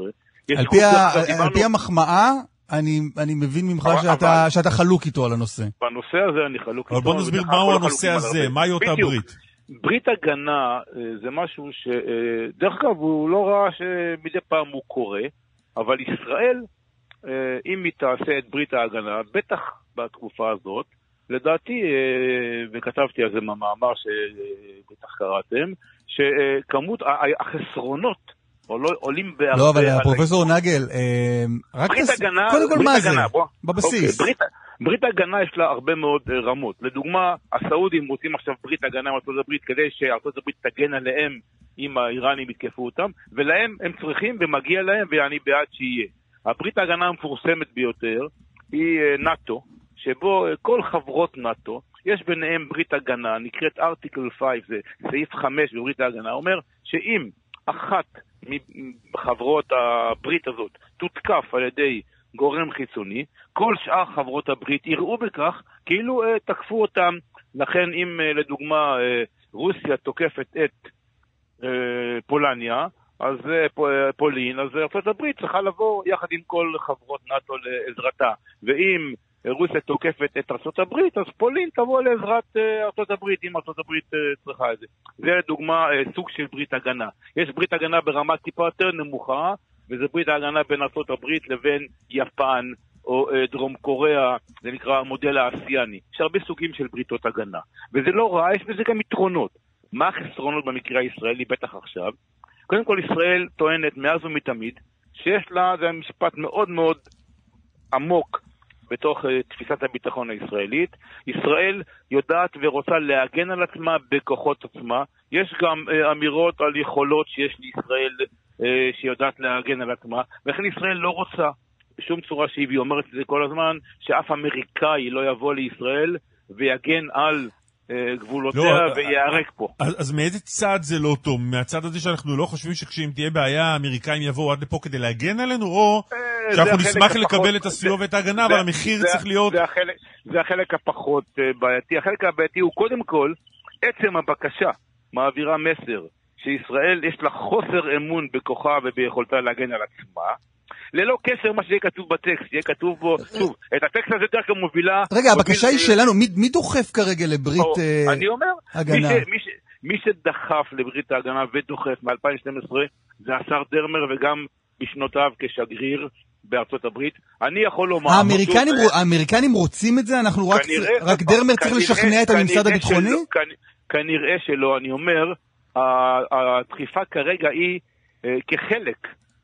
על פי, ה, על פי המחמאה, אני, אני מבין ממך אבל- שאתה, אבל- שאתה חלוק איתו על הנושא. בנושא הזה אני חלוק אבל בוא נסביר מהו הנושא על הזה. מהי אותה בדיוק. ברית. ברית הגנה אה, זה משהו ש... אה, אגב, הוא לא רע שמדי פעם הוא קורה, אבל ישראל, אה, אם היא תעשה את ברית ההגנה, בטח בתקופה הזאת, לדעתי, וכתבתי על זה מאמר שבטח קראתם, שכמות החסרונות עולים בהרבה... לא, אבל על פרופסור נגל, אה, רק ברית הגנה, קודם כל מה זה? בבסיס. אוקיי, ברית, הגנה יש לה הרבה מאוד אה, רמות. לדוגמה, הסעודים רוצים עכשיו ברית הגנה עם ארצות הברית כדי שארצות הברית תגן עליהם אם האיראנים יתקפו אותם, ולהם הם צריכים ומגיע להם ואני בעד שיהיה. הברית ההגנה המפורסמת ביותר היא אה, נאט"ו, שבו אה, כל חברות נאט"ו, יש ביניהם ברית הגנה, נקראת ארטיקל 5, זה סעיף 5 בברית ההגנה, אומר שאם אחת מחברות הברית הזאת תותקף על ידי גורם חיצוני, כל שאר חברות הברית יראו בכך כאילו אה, תקפו אותם. לכן אם אה, לדוגמה אה, רוסיה תוקפת את אה, פולניה, אז אה, אה, פולין, אז ארה"ב צריכה לבוא יחד עם כל חברות נאט"ו לעזרתה. ואם רוסיה תוקפת את ארה"ב, אז פולין תבוא לעזרת אה, ארה"ב, אם ארה"ב אה, צריכה את זה. זה לדוגמה אה, סוג של ברית הגנה. יש ברית הגנה ברמה טיפה יותר נמוכה, וזה ברית ההגנה בין ארה"ב לבין יפן. או דרום קוריאה, זה נקרא המודל האסייני. יש הרבה סוגים של בריתות הגנה. וזה לא רע, יש בזה גם יתרונות. מה החסרונות במקרה הישראלי, בטח עכשיו? קודם כל, ישראל טוענת מאז ומתמיד שיש לה, זה משפט מאוד מאוד עמוק בתוך uh, תפיסת הביטחון הישראלית. ישראל יודעת ורוצה להגן על עצמה בכוחות עצמה. יש גם uh, אמירות על יכולות שיש לישראל uh, שיודעת להגן על עצמה, ולכן ישראל לא רוצה בשום צורה שהיא, אומרת את זה כל הזמן, שאף אמריקאי לא יבוא לישראל ויגן על אה, גבולותיה לא, וייהרג פה. אז, אז מאיזה צד זה לא טוב? מהצד הזה שאנחנו לא חושבים שכשאם תהיה בעיה, האמריקאים יבואו עד לפה כדי להגן עלינו, או אה, שאנחנו נשמח הפחות- לקבל את הסיוע ואת ההגנה, אבל המחיר זה- צריך להיות... זה החלק, זה החלק הפחות אה, בעייתי. החלק הבעייתי הוא קודם כל, עצם הבקשה מעבירה מסר שישראל יש לה חוסר אמון בכוחה וביכולתה להגן על עצמה. ללא קשר מה שיהיה כתוב בטקסט, יהיה כתוב בו, שוב, את הטקסט הזה דרך כלל מובילה... רגע, הבקשה היא שלנו, מי- דוחף כרגע לברית או, אה, אני אומר, הגנה? מי, שדחף לברית ההגנה ודוחף מ-2012 זה השר דרמר וגם בשנותיו כשגריר בארצות הברית. אני יכול לומר... האמריקנים רו- האמריקנים רוצים את זה? אנחנו רק כנראה- רק דרמר צריך כנראה- לשכנע את הממסד הביטחוני? שלא, כנ- כנראה שלא, אני אומר, הדחיפה כרגע היא אה, כחלק,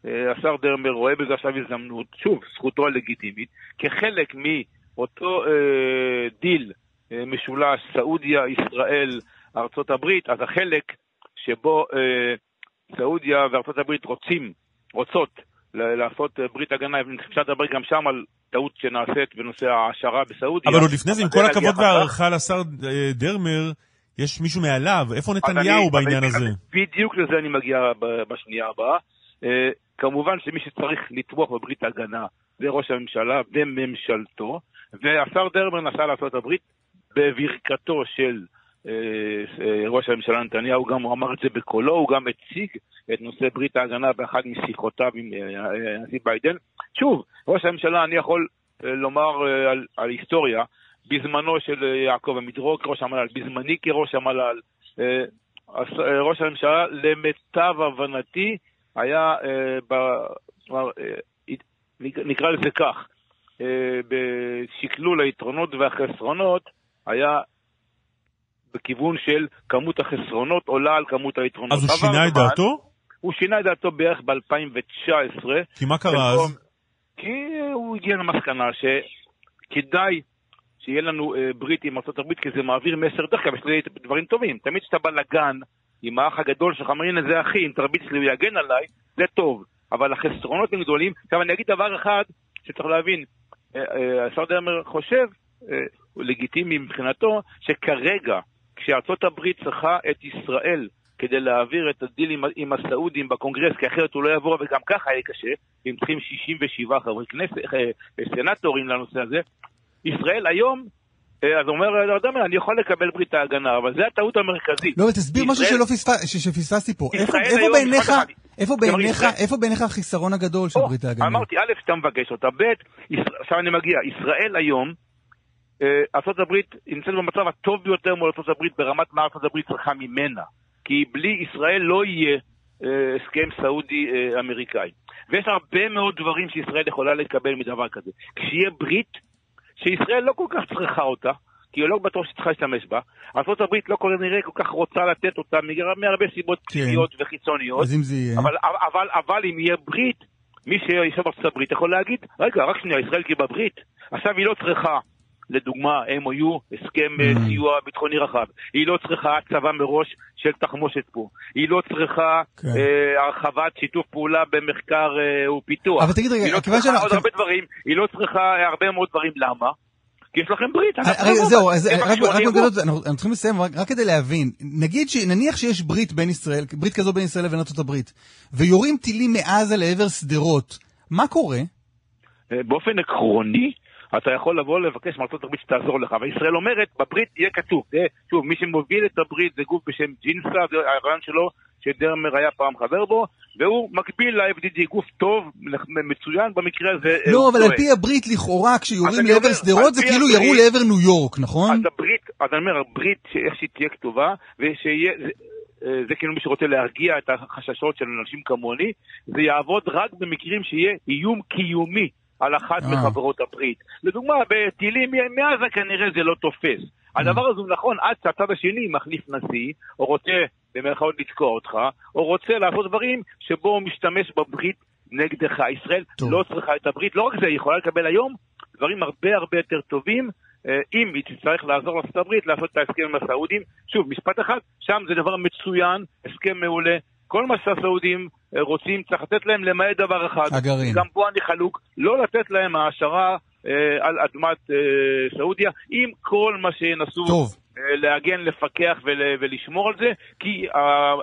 השר דרמר רואה בזה עכשיו הזדמנות, שוב, זכותו הלגיטימית, כחלק מאותו אה, דיל אה, משולש, סעודיה, ישראל, ארצות הברית, אז החלק שבו אה, סעודיה וארצות הברית רוצים, רוצות לעשות אה, ברית הגנה, אפשר לדבר גם שם על טעות שנעשית בנושא ההעשרה בסעודיה. אבל עוד לפני זה, עם כל הכבוד. והערכה לשר אה, דרמר, יש מישהו מעליו. איפה נתניהו בעניין הזה? בדיוק לזה אני מגיע בשנייה הבאה. אה, כמובן שמי שצריך לתמוך בברית ההגנה זה ראש הממשלה וממשלתו, והשר דרמר נסע לארה"ב בברכתו של אה, אה, ראש הממשלה נתניהו, גם הוא אמר את זה בקולו, הוא גם הציג את נושא ברית ההגנה באחת משיחותיו עם אה, אה, הנשיא ביידן. שוב, ראש הממשלה, אני יכול אה, לומר אה, על, על היסטוריה, בזמנו של אה, יעקב עמידרור כראש המל"ל, בזמני כראש המל"ל, אה, אה, ראש הממשלה, למיטב הבנתי, היה, אה, ב, אה, נק- נקרא לזה כך, אה, בשקלול היתרונות והחסרונות, היה בכיוון של כמות החסרונות עולה על כמות היתרונות. אז הוא שינה את דעתו? הוא שינה את דעתו בערך ב-2019. כי מה קרה אז? כי הוא הגיע למסקנה שכדאי שיהיה לנו ברית עם ארה"ב, כי זה מעביר מסר דרך אגב, יש לזה דברים טובים. תמיד כשאתה בא לגן עם האח הגדול שלך, אומר, הנה זה אחי, אם תרביץ לי הוא יגן עליי, זה טוב. אבל החסרונות הם גדולים. עכשיו אני אגיד דבר אחד שצריך להבין, אה, אה, השר דרמר חושב, אה, הוא לגיטימי מבחינתו, שכרגע, כשארצות הברית צריכה את ישראל כדי להעביר את הדיל עם, עם הסעודים בקונגרס, כי אחרת הוא לא יעבור, וגם ככה יהיה קשה, הם צריכים 67 חברי כנסת, אה, סנטורים לנושא הזה. ישראל היום, אה, אז אומר דרמר, אני יכול לקבל ברית הגנה, אבל זה הטעות המרכזית. לא, אבל תסביר משהו שלא פספ- ש- שפספסתי פה. איפה- בעיניך. איפה בעיניך, איפה בעיניך החיסרון הגדול של ברית ההגנה? אמרתי, א', שאתה מבקש אותה, ב', עכשיו אני מגיע, ישראל היום, אה, ארה"ב נמצאת במצב הטוב ביותר מול ארה"ב ברמת מה ארה"ב צריכה ממנה. כי בלי ישראל לא יהיה אה, הסכם סעודי-אמריקאי. ויש הרבה מאוד דברים שישראל יכולה לקבל מדבר כזה. כשיהיה ברית, שישראל לא כל כך צריכה אותה, כי היא לא בטוח שהיא צריכה להשתמש בה, ארה"ב לא כל נראה כל כך רוצה לתת אותה מהרבה סיבות כן. פנימיות וחיצוניות. אז אם זה יהיה... אבל, אבל, אבל אם יהיה ברית, מי שיושב בארצות הברית יכול להגיד, רגע, רק שנייה, ישראל קיבלה ברית, עכשיו היא לא צריכה, לדוגמה, MOU, הסכם אה, Mm. סיוע ביטחוני רחב, היא לא צריכה הצבה מראש של תחמושת פה, היא לא צריכה כן. אה, הרחבת שיתוף פעולה במחקר אה, ופיתוח, אבל תגיד רגע, היא לא צריכה שאנחנו- עוד הרבה דברים, היא לא צריכה אה, הרבה מאוד דברים, למה? כי יש לכם ברית. אה, רגע, לא זהו, אז רק- אבוא. אנחנו צריכים לסיים, רק כדי להבין. נגיד, נניח שיש ברית בין ישראל, ברית כזו בין ישראל לבין ארצות הברית, ויורים טילים מעזה לעבר שדרות, מה קורה? אה, באופן עקרוני, אתה יכול לבוא לבקש מארצות הברית שתעזור לך, וישראל אומרת, בברית יהיה כתוב, זה, שוב, מי שמוביל את הברית זה גוף בשם ג'ינסה, זה הרעיון שלו, שדרמר היה פעם חבר בו, והוא מקביל ל-FDD, גוף טוב, מצוין, במקרה הזה אה, לא, אבל על. פי הברית לכאורה, כשיורים לעבר שדרות, זה כאילו ירו לעבר ניו יורק, נכון? אז הברית, אז אני אומר, הברית, שאיך שהיא תהיה כתובה, ושיהיה, אה, זה כאילו מי שרוצה להרגיע את החששות של אנשים כמוני, זה יעבוד רק במקרים שיהיה איום קיומי על אחת אה. מחברות הברית. לדוגמה, בטילים מעזה כנראה זה לא תופס. הדבר הזה הוא נכון עד שהצד השני מחליף נשיא, או רוצה במירכאות לתקוע אותך, או רוצה לעשות דברים שבו הוא משתמש בברית נגדך. ישראל טוב. לא צריכה את הברית, לא רק זה, היא יכולה לקבל היום דברים הרבה הרבה יותר טובים, אה, אם היא תצטרך לעזור לארצות הברית לעשות את ההסכם עם הסעודים. שוב, משפט אחד, שם זה דבר מצוין, הסכם מעולה. כל מה שהסעודים אה, רוצים, צריך לתת להם למעט דבר אחד. הגרעין. גם פה אני חלוק, לא לתת להם העשרה אה, על אדמת אה, סעודיה, עם כל מה שינסו טוב. אה, להגן, לפקח ול, ולשמור על זה, כי אה,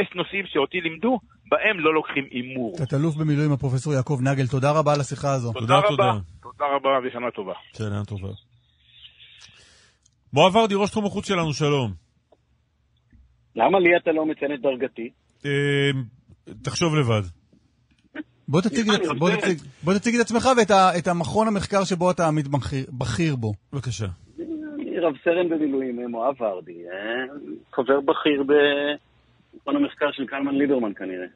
יש נושאים שאותי לימדו, בהם לא לוקחים הימור. תת-אלוף במילואים הפרופסור יעקב נגל, תודה רבה על השיחה הזו. תודה, תודה. תודה רבה ושנה טובה. שנה טובה. מואב ורדי, ראש תחום החוץ שלנו, שלום. למה לי אתה לא מציין את דרגתי? אה, תחשוב לבד. בוא תציג, את, בוא, תציג, בוא תציג את עצמך ואת ה, את המכון המחקר שבו אתה עמית בכיר, בו. בבקשה. אני רב סרן במילואים, מואב ורדי, אה? חבר בכיר במכון המחקר של קלמן ליברמן כנראה,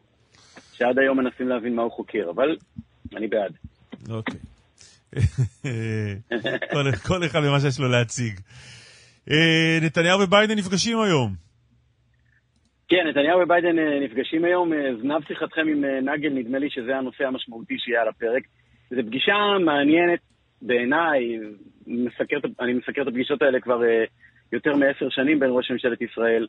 שעד היום מנסים להבין מה הוא חוקר, אבל אני בעד. אוקיי. כל, כל אחד ומה שיש לו להציג. אה, נתניהו וביידן נפגשים היום. כן, נתניהו וביידן אה, נפגשים היום. אה, זנב שיחתכם עם אה, נגל, נדמה לי שזה הנושא המשמעותי שיהיה על הפרק. זו פגישה מעניינת בעיניי, מסקר, אני מסקר את הפגישות האלה כבר יותר מעשר שנים בין ראש ממשלת ישראל,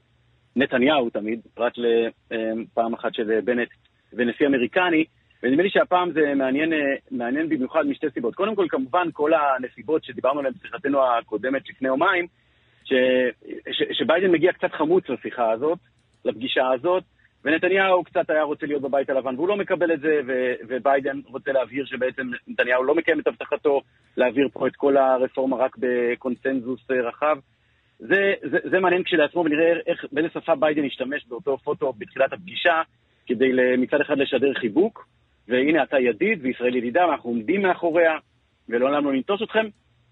נתניהו תמיד, פרט לפעם אחת של בנט ונשיא אמריקני, ונדמה לי שהפעם זה מעניין, מעניין במיוחד משתי סיבות. קודם כל, כמובן, כל הנסיבות שדיברנו עליהן בשיחתנו הקודמת לפני יומיים, שביידן מגיע קצת חמוץ לשיחה הזאת, לפגישה הזאת, ונתניהו קצת היה רוצה להיות בבית הלבן, והוא לא מקבל את זה, ו- וביידן רוצה להבהיר שבעצם נתניהו לא מקיים את הבטחתו להעביר פה את כל הרפורמה רק בקונצנזוס אה, רחב. זה, זה, זה מעניין כשלעצמו, ונראה איך, באיזה שפה ביידן השתמש באותו פוטו בתחילת הפגישה, כדי מצד אחד לשדר חיבוק, והנה אתה ידיד וישראל ידידה, ואנחנו עומדים מאחוריה, ולעולם לא ננטוש אתכם,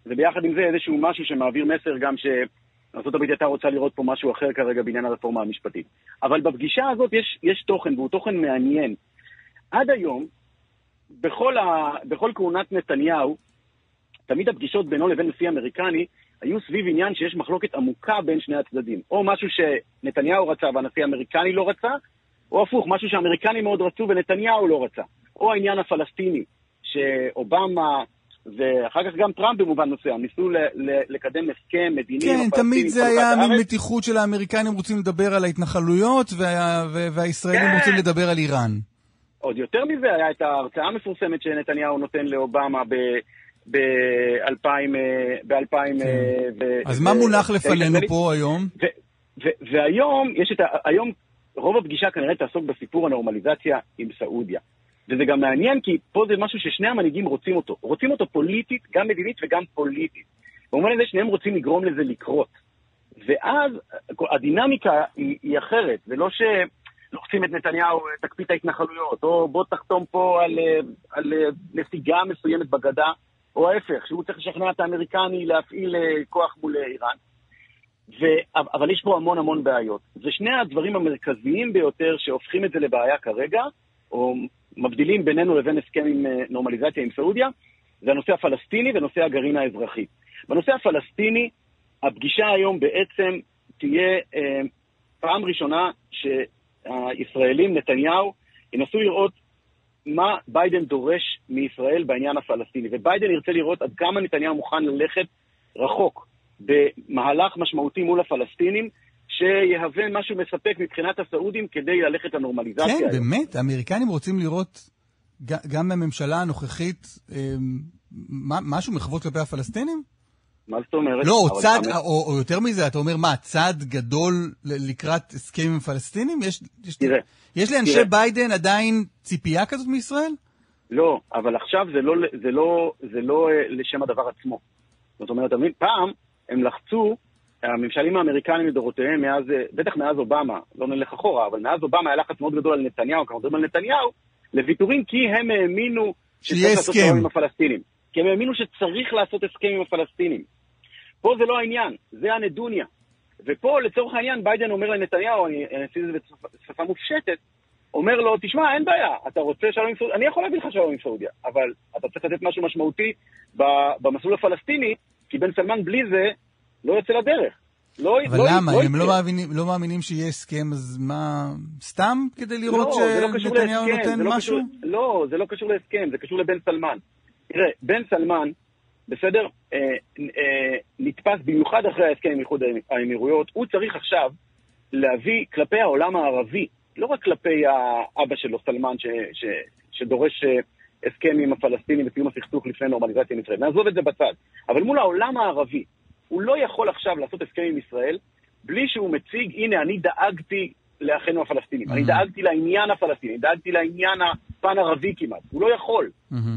וביחד עם זה איזשהו משהו שמעביר מסר גם ש... ארה"ב הייתה רוצה לראות פה משהו אחר כרגע בעניין הרפורמה המשפטית. אבל בפגישה הזאת יש, יש תוכן, והוא תוכן מעניין. עד היום, בכל, ה, בכל כהונת נתניהו, תמיד הפגישות בינו לבין נשיא אמריקני היו סביב עניין שיש מחלוקת עמוקה בין שני הצדדים. או משהו שנתניהו רצה והנשיא האמריקני לא רצה, או הפוך, משהו שהאמריקנים מאוד רצו ונתניהו לא רצה. או העניין הפלסטיני, שאובמה ואחר כך גם טראמפ במובן מסוים, ניסו ל- ל- לקדם הסכם מדיני. כן, תמיד זה היה מין מתיחות של האמריקנים רוצים לדבר על ההתנחלויות וה- והישראלים כן. רוצים לדבר על איראן. עוד יותר מזה, היה את ההרצאה המפורסמת שנתניהו נותן לאובמה ב... ב-2000... ב- כן. ו- אז מה מונח לפנינו פה היום? והיום, יש את ה... היום רוב הפגישה כנראה תעסוק בסיפור הנורמליזציה עם סעודיה. וזה גם מעניין כי פה זה משהו ששני המנהיגים רוצים אותו. רוצים אותו פוליטית, גם מדינית וגם פוליטית. במובן הזה שניהם רוצים לגרום לזה לקרות. ואז הדינמיקה היא, היא אחרת, זה לא שלוחצים את נתניהו, תקפיא את ההתנחלויות, או בוא תחתום פה על, על נסיגה מסוימת בגדה, או ההפך, שהוא צריך לשכנע את האמריקני להפעיל כוח מול איראן. ו... אבל יש פה המון המון בעיות. זה שני הדברים המרכזיים ביותר שהופכים את זה לבעיה כרגע, או מבדילים בינינו לבין הסכם עם אה, נורמליזציה עם סעודיה, זה הנושא הפלסטיני ונושא הגרעין האזרחי. בנושא הפלסטיני, הפגישה היום בעצם תהיה אה, פעם ראשונה שהישראלים, נתניהו, ינסו לראות מה ביידן דורש מישראל בעניין הפלסטיני. וביידן ירצה לראות עד כמה נתניהו מוכן ללכת רחוק במהלך משמעותי מול הפלסטינים, שיהווה משהו מספק מבחינת הסעודים כדי ללכת לנורמליזציה. כן, היום. באמת, האמריקנים רוצים לראות גם בממשלה הנוכחית אמ, משהו מחוות כלפי הפלסטינים? מה זאת אומרת? לא, או צעד, פעם... או, או יותר מזה, אתה אומר, מה, צעד גדול לקראת הסכם עם פלסטינים? יש, יש, תראה, יש לאנשי תראה. ביידן עדיין ציפייה כזאת מישראל? לא, אבל עכשיו זה לא, זה לא, זה לא אה, לשם הדבר עצמו. זאת אומרת, פעם הם לחצו הממשלים האמריקנים לדורותיהם, מאז, בטח מאז אובמה, לא נלך אחורה, אבל מאז אובמה היה לחץ מאוד גדול על נתניהו, כשאנחנו מדברים על נתניהו, לוויתורים כי הם האמינו שיהיה הסכם עם הפלסטינים. כי הם האמינו שצריך לעשות הסכם עם הפלסטינים. פה זה לא העניין, זה הנדוניה. ופה, לצורך העניין, ביידן אומר לנתניהו, אני אעשה את זה בשפה מופשטת, אומר לו, תשמע, אין בעיה, אתה רוצה שלום עם סעודיה, אני יכול להביא לך שלום עם סעודיה, אבל אתה צריך לתת משהו משמעותי במסלול הפלסטיני, כי בן סלמן בלי זה לא יוצא לדרך. לא, אבל לא, למה? לא הם לא מאמינים, לא מאמינים שיהיה הסכם, אז מה... סתם כדי לראות לא, שנתניהו לא נותן לא משהו? קשור, לא, זה לא קשור להסכם, זה קשור לבן סלמן. תראה, בן סלמן, בסדר, אה, אה, נתפס במיוחד אחרי ההסכם עם איחוד האמירויות, הוא צריך עכשיו להביא כלפי העולם הערבי, לא רק כלפי האבא שלו, סלמן, ש, ש, שדורש אה, הסכם עם הפלסטינים וסיום הסכסוך לפני נורמליזציה עם ישראל. נעזוב את זה בצד. אבל מול העולם הערבי, הוא לא יכול עכשיו לעשות הסכם עם ישראל בלי שהוא מציג, הנה, אני דאגתי לאחינו הפלסטינים. אני דאגתי לעניין הפלסטיני, דאגתי לעניין הפן-ערבי כמעט. הוא לא יכול.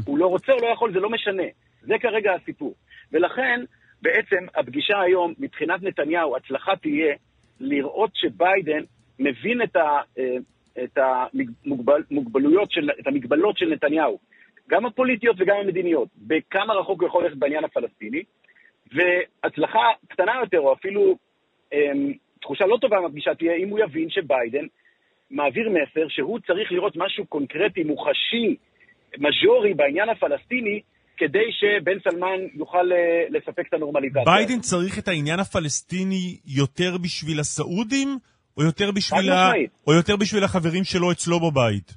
הוא לא רוצה, הוא לא יכול, זה לא משנה. זה כרגע הסיפור. ולכן, בעצם, הפגישה היום, מבחינת נתניהו, הצלחה תהיה לראות שביידן מבין את, ה, אה, את המוגבלויות של, את המגבלות של נתניהו, גם הפוליטיות וגם המדיניות, בכמה רחוק הוא יכול ללכת בעניין הפלסטיני, והצלחה קטנה יותר, או אפילו אמ, תחושה לא טובה מהפגישה תהיה אם הוא יבין שביידן מעביר מסר שהוא צריך לראות משהו קונקרטי, מוחשי, מז'ורי בעניין הפלסטיני, כדי שבן סלמן יוכל אה, לספק את הנורמליזציה. ביידן צריך את העניין הפלסטיני יותר בשביל הסעודים, או יותר בשביל, ה... או יותר בשביל החברים שלו אצלו בבית?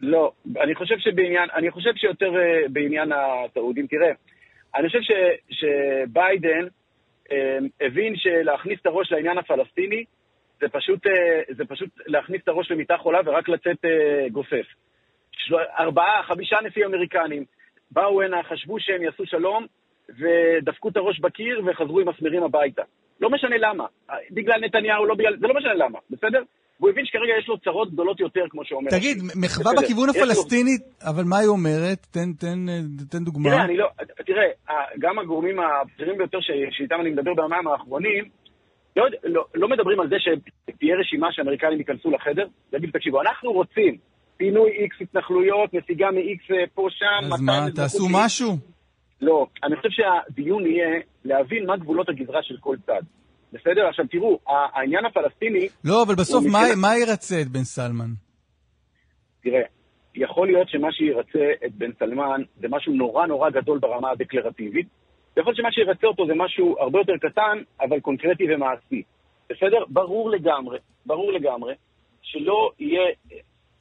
לא, אני חושב שבעניין, אני חושב שיותר uh, בעניין הסעודים. תראה, אני חושב ש, שביידן uh, הבין שלהכניס את הראש לעניין הפלסטיני זה פשוט, uh, זה פשוט להכניס את הראש למיטה חולה ורק לצאת uh, גופף. ארבעה, חמישה נשיאים אמריקנים באו הנה, חשבו שהם יעשו שלום, ודפקו את הראש בקיר וחזרו עם מסמרים הביתה. לא משנה למה. בגלל נתניהו, לא בגלל... זה לא משנה למה, בסדר? והוא הבין שכרגע יש לו צרות גדולות יותר, כמו שאומר. תגיד, מחווה בכיוון הפלסטיני, אבל מה היא אומרת? תן, תן, תן דוגמה. תראה, אני לא, תראה, גם הגורמים הבכירים ביותר שאיתם אני מדבר ביומיים האחרונים, לא, לא, לא מדברים על זה שתהיה רשימה שאמריקנים ייכנסו לחדר, ויגידו, תקשיבו, אנחנו רוצים פינוי איקס התנחלויות, נסיגה מאיקס אה, פה, שם. אז מה, תעשו משהו? לא, אני חושב שהדיון יהיה להבין מה גבולות הגזרה של כל צד. בסדר? עכשיו תראו, העניין הפלסטיני... לא, אבל בסוף מה, מבחינת... מה ירצה את בן סלמן? תראה, יכול להיות שמה שירצה את בן סלמן זה משהו נורא נורא גדול ברמה הדקלרטיבית, ויכול להיות שמה שירצה אותו זה משהו הרבה יותר קטן, אבל קונקרטי ומעשי. בסדר? ברור לגמרי, ברור לגמרי, שלא יהיה...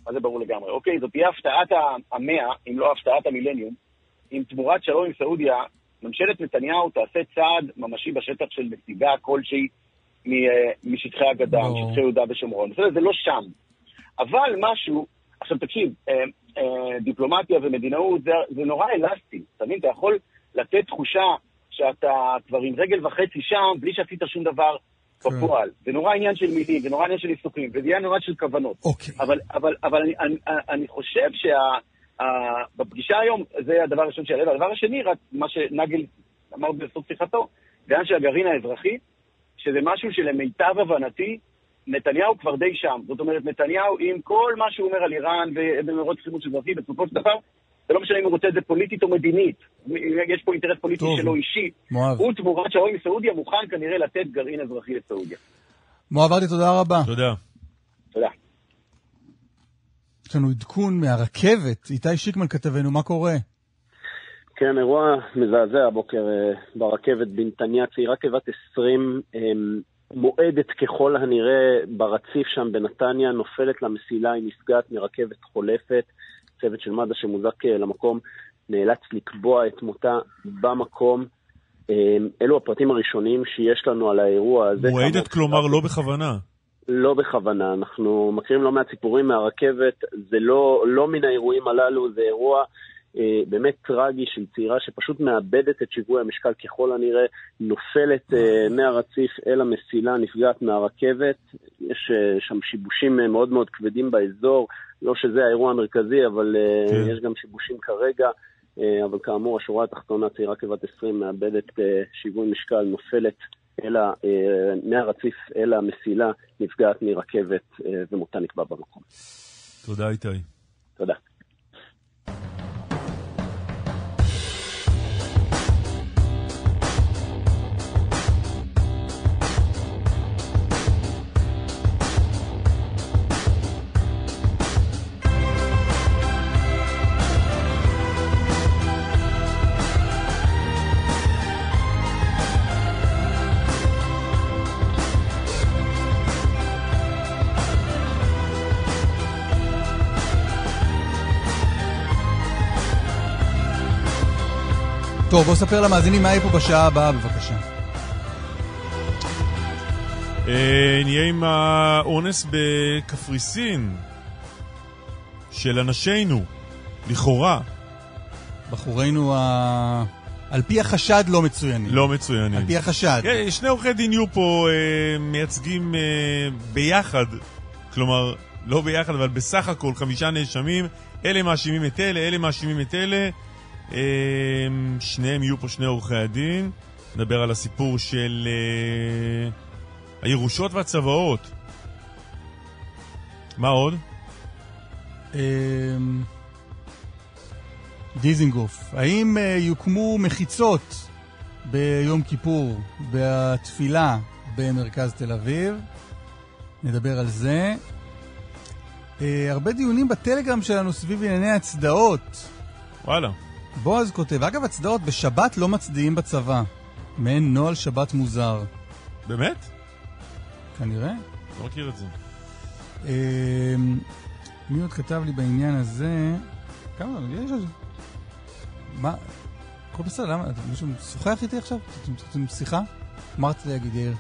מה זה ברור לגמרי? אוקיי, זאת תהיה הפתעת המאה, אם לא הפתעת המילניום, אם תמורת שלום עם סעודיה ממשלת נתניהו תעשה צעד ממשי בשטח של נסיגה כלשהי אה, משטחי הגדה, משטחי יהודה ושומרון. בסדר, זה לא שם. אבל משהו, עכשיו תקשיב, אה, אה, דיפלומטיה ומדינאות זה, זה נורא אלסטי, אתה מבין? אתה יכול לתת תחושה שאתה כבר עם רגל וחצי שם, בלי שעשית שום דבר כן. בפועל. זה נורא עניין של מילים, זה נורא עניין של עיסוקים, וזה עניין נורא של כוונות. אוקיי. אבל, אבל, אבל אני, אני, אני חושב שה... בפגישה היום, זה הדבר הראשון שיעלה. והדבר השני, רק מה שנגל אמר בסוף שיחתו, זה העניין של הגרעין האזרחי, שזה משהו שלמיטב הבנתי, נתניהו כבר די שם. זאת אומרת, נתניהו, עם כל מה שהוא אומר על איראן ובמרוץ חימוש אזרחי, בסופו של דבר, זה לא משנה אם הוא רוצה את זה פוליטית או מדינית. יש פה אינטרס פוליטי טוב. שלו אישי. מואב. הוא תמורת שלום מסעודיה מוכן כנראה לתת גרעין אזרחי לסעודיה. מואב ארדי, תודה רבה. תודה. יש לנו עדכון מהרכבת. איתי שיקמן כתבנו, מה קורה? כן, אירוע מזעזע הבוקר אה, ברכבת בנתניה, צעירה כבת 20, מועדת ככל הנראה ברציף שם בנתניה, נופלת למסילה, היא נפגעת מרכבת חולפת. צוות של מד"א שמוזק אה, למקום נאלץ לקבוע את מותה במקום. אלו הפרטים הראשונים שיש לנו על האירוע הזה. מועדת כלומר לא בכוונה. לא בכוונה. אנחנו מכירים לא מעט סיפורים מהרכבת, זה לא, לא מן האירועים הללו, זה אירוע אה, באמת טרגי של צעירה שפשוט מאבדת את שיווי המשקל ככל הנראה, נופלת אה, מהרציף אל המסילה, נפגעת מהרכבת. יש אה, שם שיבושים אה, מאוד מאוד כבדים באזור, לא שזה האירוע המרכזי, אבל אה, כן. יש גם שיבושים כרגע. אה, אבל כאמור, השורה התחתונה, צעירה כבת 20 מאבדת אה, שיווי משקל, נופלת אלא אה, מהרציף אל המסילה נפגעת מרכבת אה, ומותה נקבע במקום. תודה איתי. תודה. טוב, בוא ספר למאזינים מה יהיה פה בשעה הבאה, בבקשה. אה, נהיה עם האונס בקפריסין של אנשינו, לכאורה. בחורינו ה... על פי החשד לא מצוינים. לא מצוינים. על פי החשד. כן, שני עורכי דין יהיו פה אה, מייצגים אה, ביחד כלומר, לא ביחד, אבל בסך הכל חמישה נאשמים, אלה מאשימים את אלה, אלה מאשימים את אלה. אה, שניהם יהיו פה שני עורכי הדין. נדבר על הסיפור של אה, הירושות והצוואות. מה עוד? אמ, דיזינגוף, האם אה, יוקמו מחיצות ביום כיפור בתפילה במרכז תל אביב? נדבר על זה. אה, הרבה דיונים בטלגרם שלנו סביב ענייני הצדעות. וואלה. בועז כותב, אגב, הצדעות בשבת לא מצדיעים בצבא. מעין נוהל שבת מוזר. באמת? כנראה. לא מכיר את זה. אמ, מי עוד כתב לי בעניין הזה? כמה? יש עוד... מה? הכל בסדר, למה? מישהו משוחח איתי עכשיו? אתם רוצים שיחה? מה רציתי להגיד, יאיר?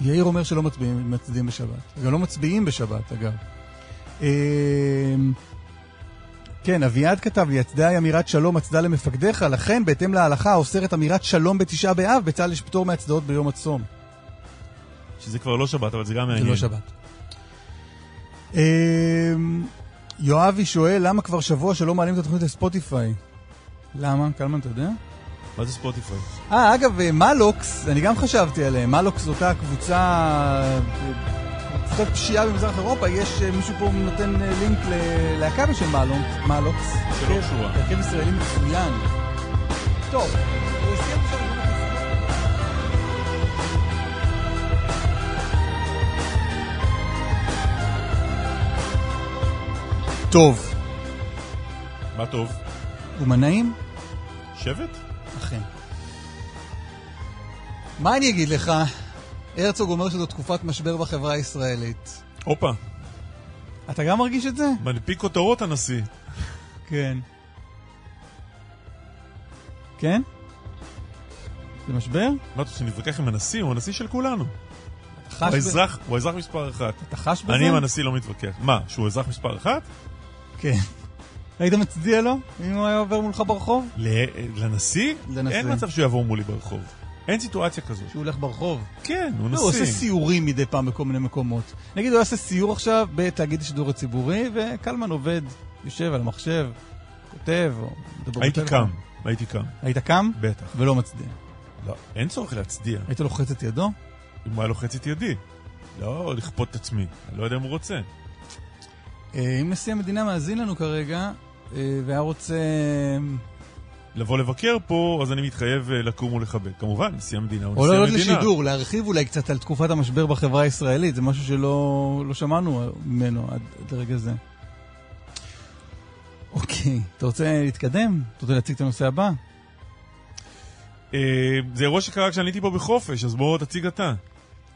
יאיר אומר שלא מצביעים, מצדיעים בשבת. גם לא מצביעים בשבת, אגב. כן, אביעד כתב לי, הצדעה היא אמירת שלום, הצדעה למפקדיך, לכן, בהתאם להלכה, האוסרת אמירת שלום בתשעה באב, בצה"ל יש פטור מהצדעות ביום הצום. שזה כבר לא שבת, אבל זה גם זה מעניין. לא שבת. אמ, יואבי שואל, למה כבר שבוע שלא מעלים את התוכנית לספוטיפיי? למה? קלמן, אתה יודע? מה זה ספוטיפיי? אה, אגב, אה, מלוקס, אני גם חשבתי עליהם. מלוקס זו אותה קבוצה, קבוצת פשיעה במזרח אירופה. יש, אה, מישהו פה נותן אה, לינק ללהקה בשם מלוק- מלוקס. שלא הרכב- קשורה. הרכב ישראלי מצוין. טוב, הוא הסכים עכשיו... טוב, מה טוב? אומנאים? שבט? אכן. מה אני אגיד לך? הרצוג אומר שזו תקופת משבר בחברה הישראלית. הופה, אתה גם מרגיש את זה? מנפיק כותרות הנשיא. כן. כן? זה משבר? מה אתה רוצה, שנתווכח עם הנשיא? הוא הנשיא של כולנו. הוא האזרח, הוא האזרח מספר אחת. אתה חש בזה? אני עם הנשיא לא מתווכח. מה, שהוא אזרח מספר אחת? כן. היית מצדיע לו? אם הוא היה עובר מולך ברחוב? לנשיא? לנשיא. אין מצב שהוא יעבור מולי ברחוב. אין סיטואציה כזאת. שהוא הולך ברחוב. כן, הוא לא, הוא עושה נשיא. סיורים מדי פעם בכל מיני מקומות. נגיד, הוא יעשה סיור עכשיו בתאגיד השידור הציבורי, וקלמן עובד, יושב על המחשב, כותב, או מדבר הייתי. קם, הייתי קם. היית קם? בטח. ולא מצדיע. לא, אין צורך להצדיע. היית לוחץ את ידו? אם הוא היה לוחץ את ידי. לא לכפות את עצמי. אני לא יודע אם הוא רוצה. אה, אם נשיא המדינה מאזין לנו כרגע, אה, והיה רוצה... לבוא לבקר פה, אז אני מתחייב אה, לקום ולכבד. כמובן, נשיא המדינה הוא או נשיא לעלות המדינה. לשידור, להרחיב אולי קצת על תקופת המשבר בחברה הישראלית, זה משהו שלא לא שמענו ממנו עד, עד לרגע זה. אוקיי, אתה רוצה להתקדם? אתה רוצה להציג את הנושא הבא? אה, זה אירוע שקרה כשאני הייתי פה בחופש, אז בואו תציג אתה.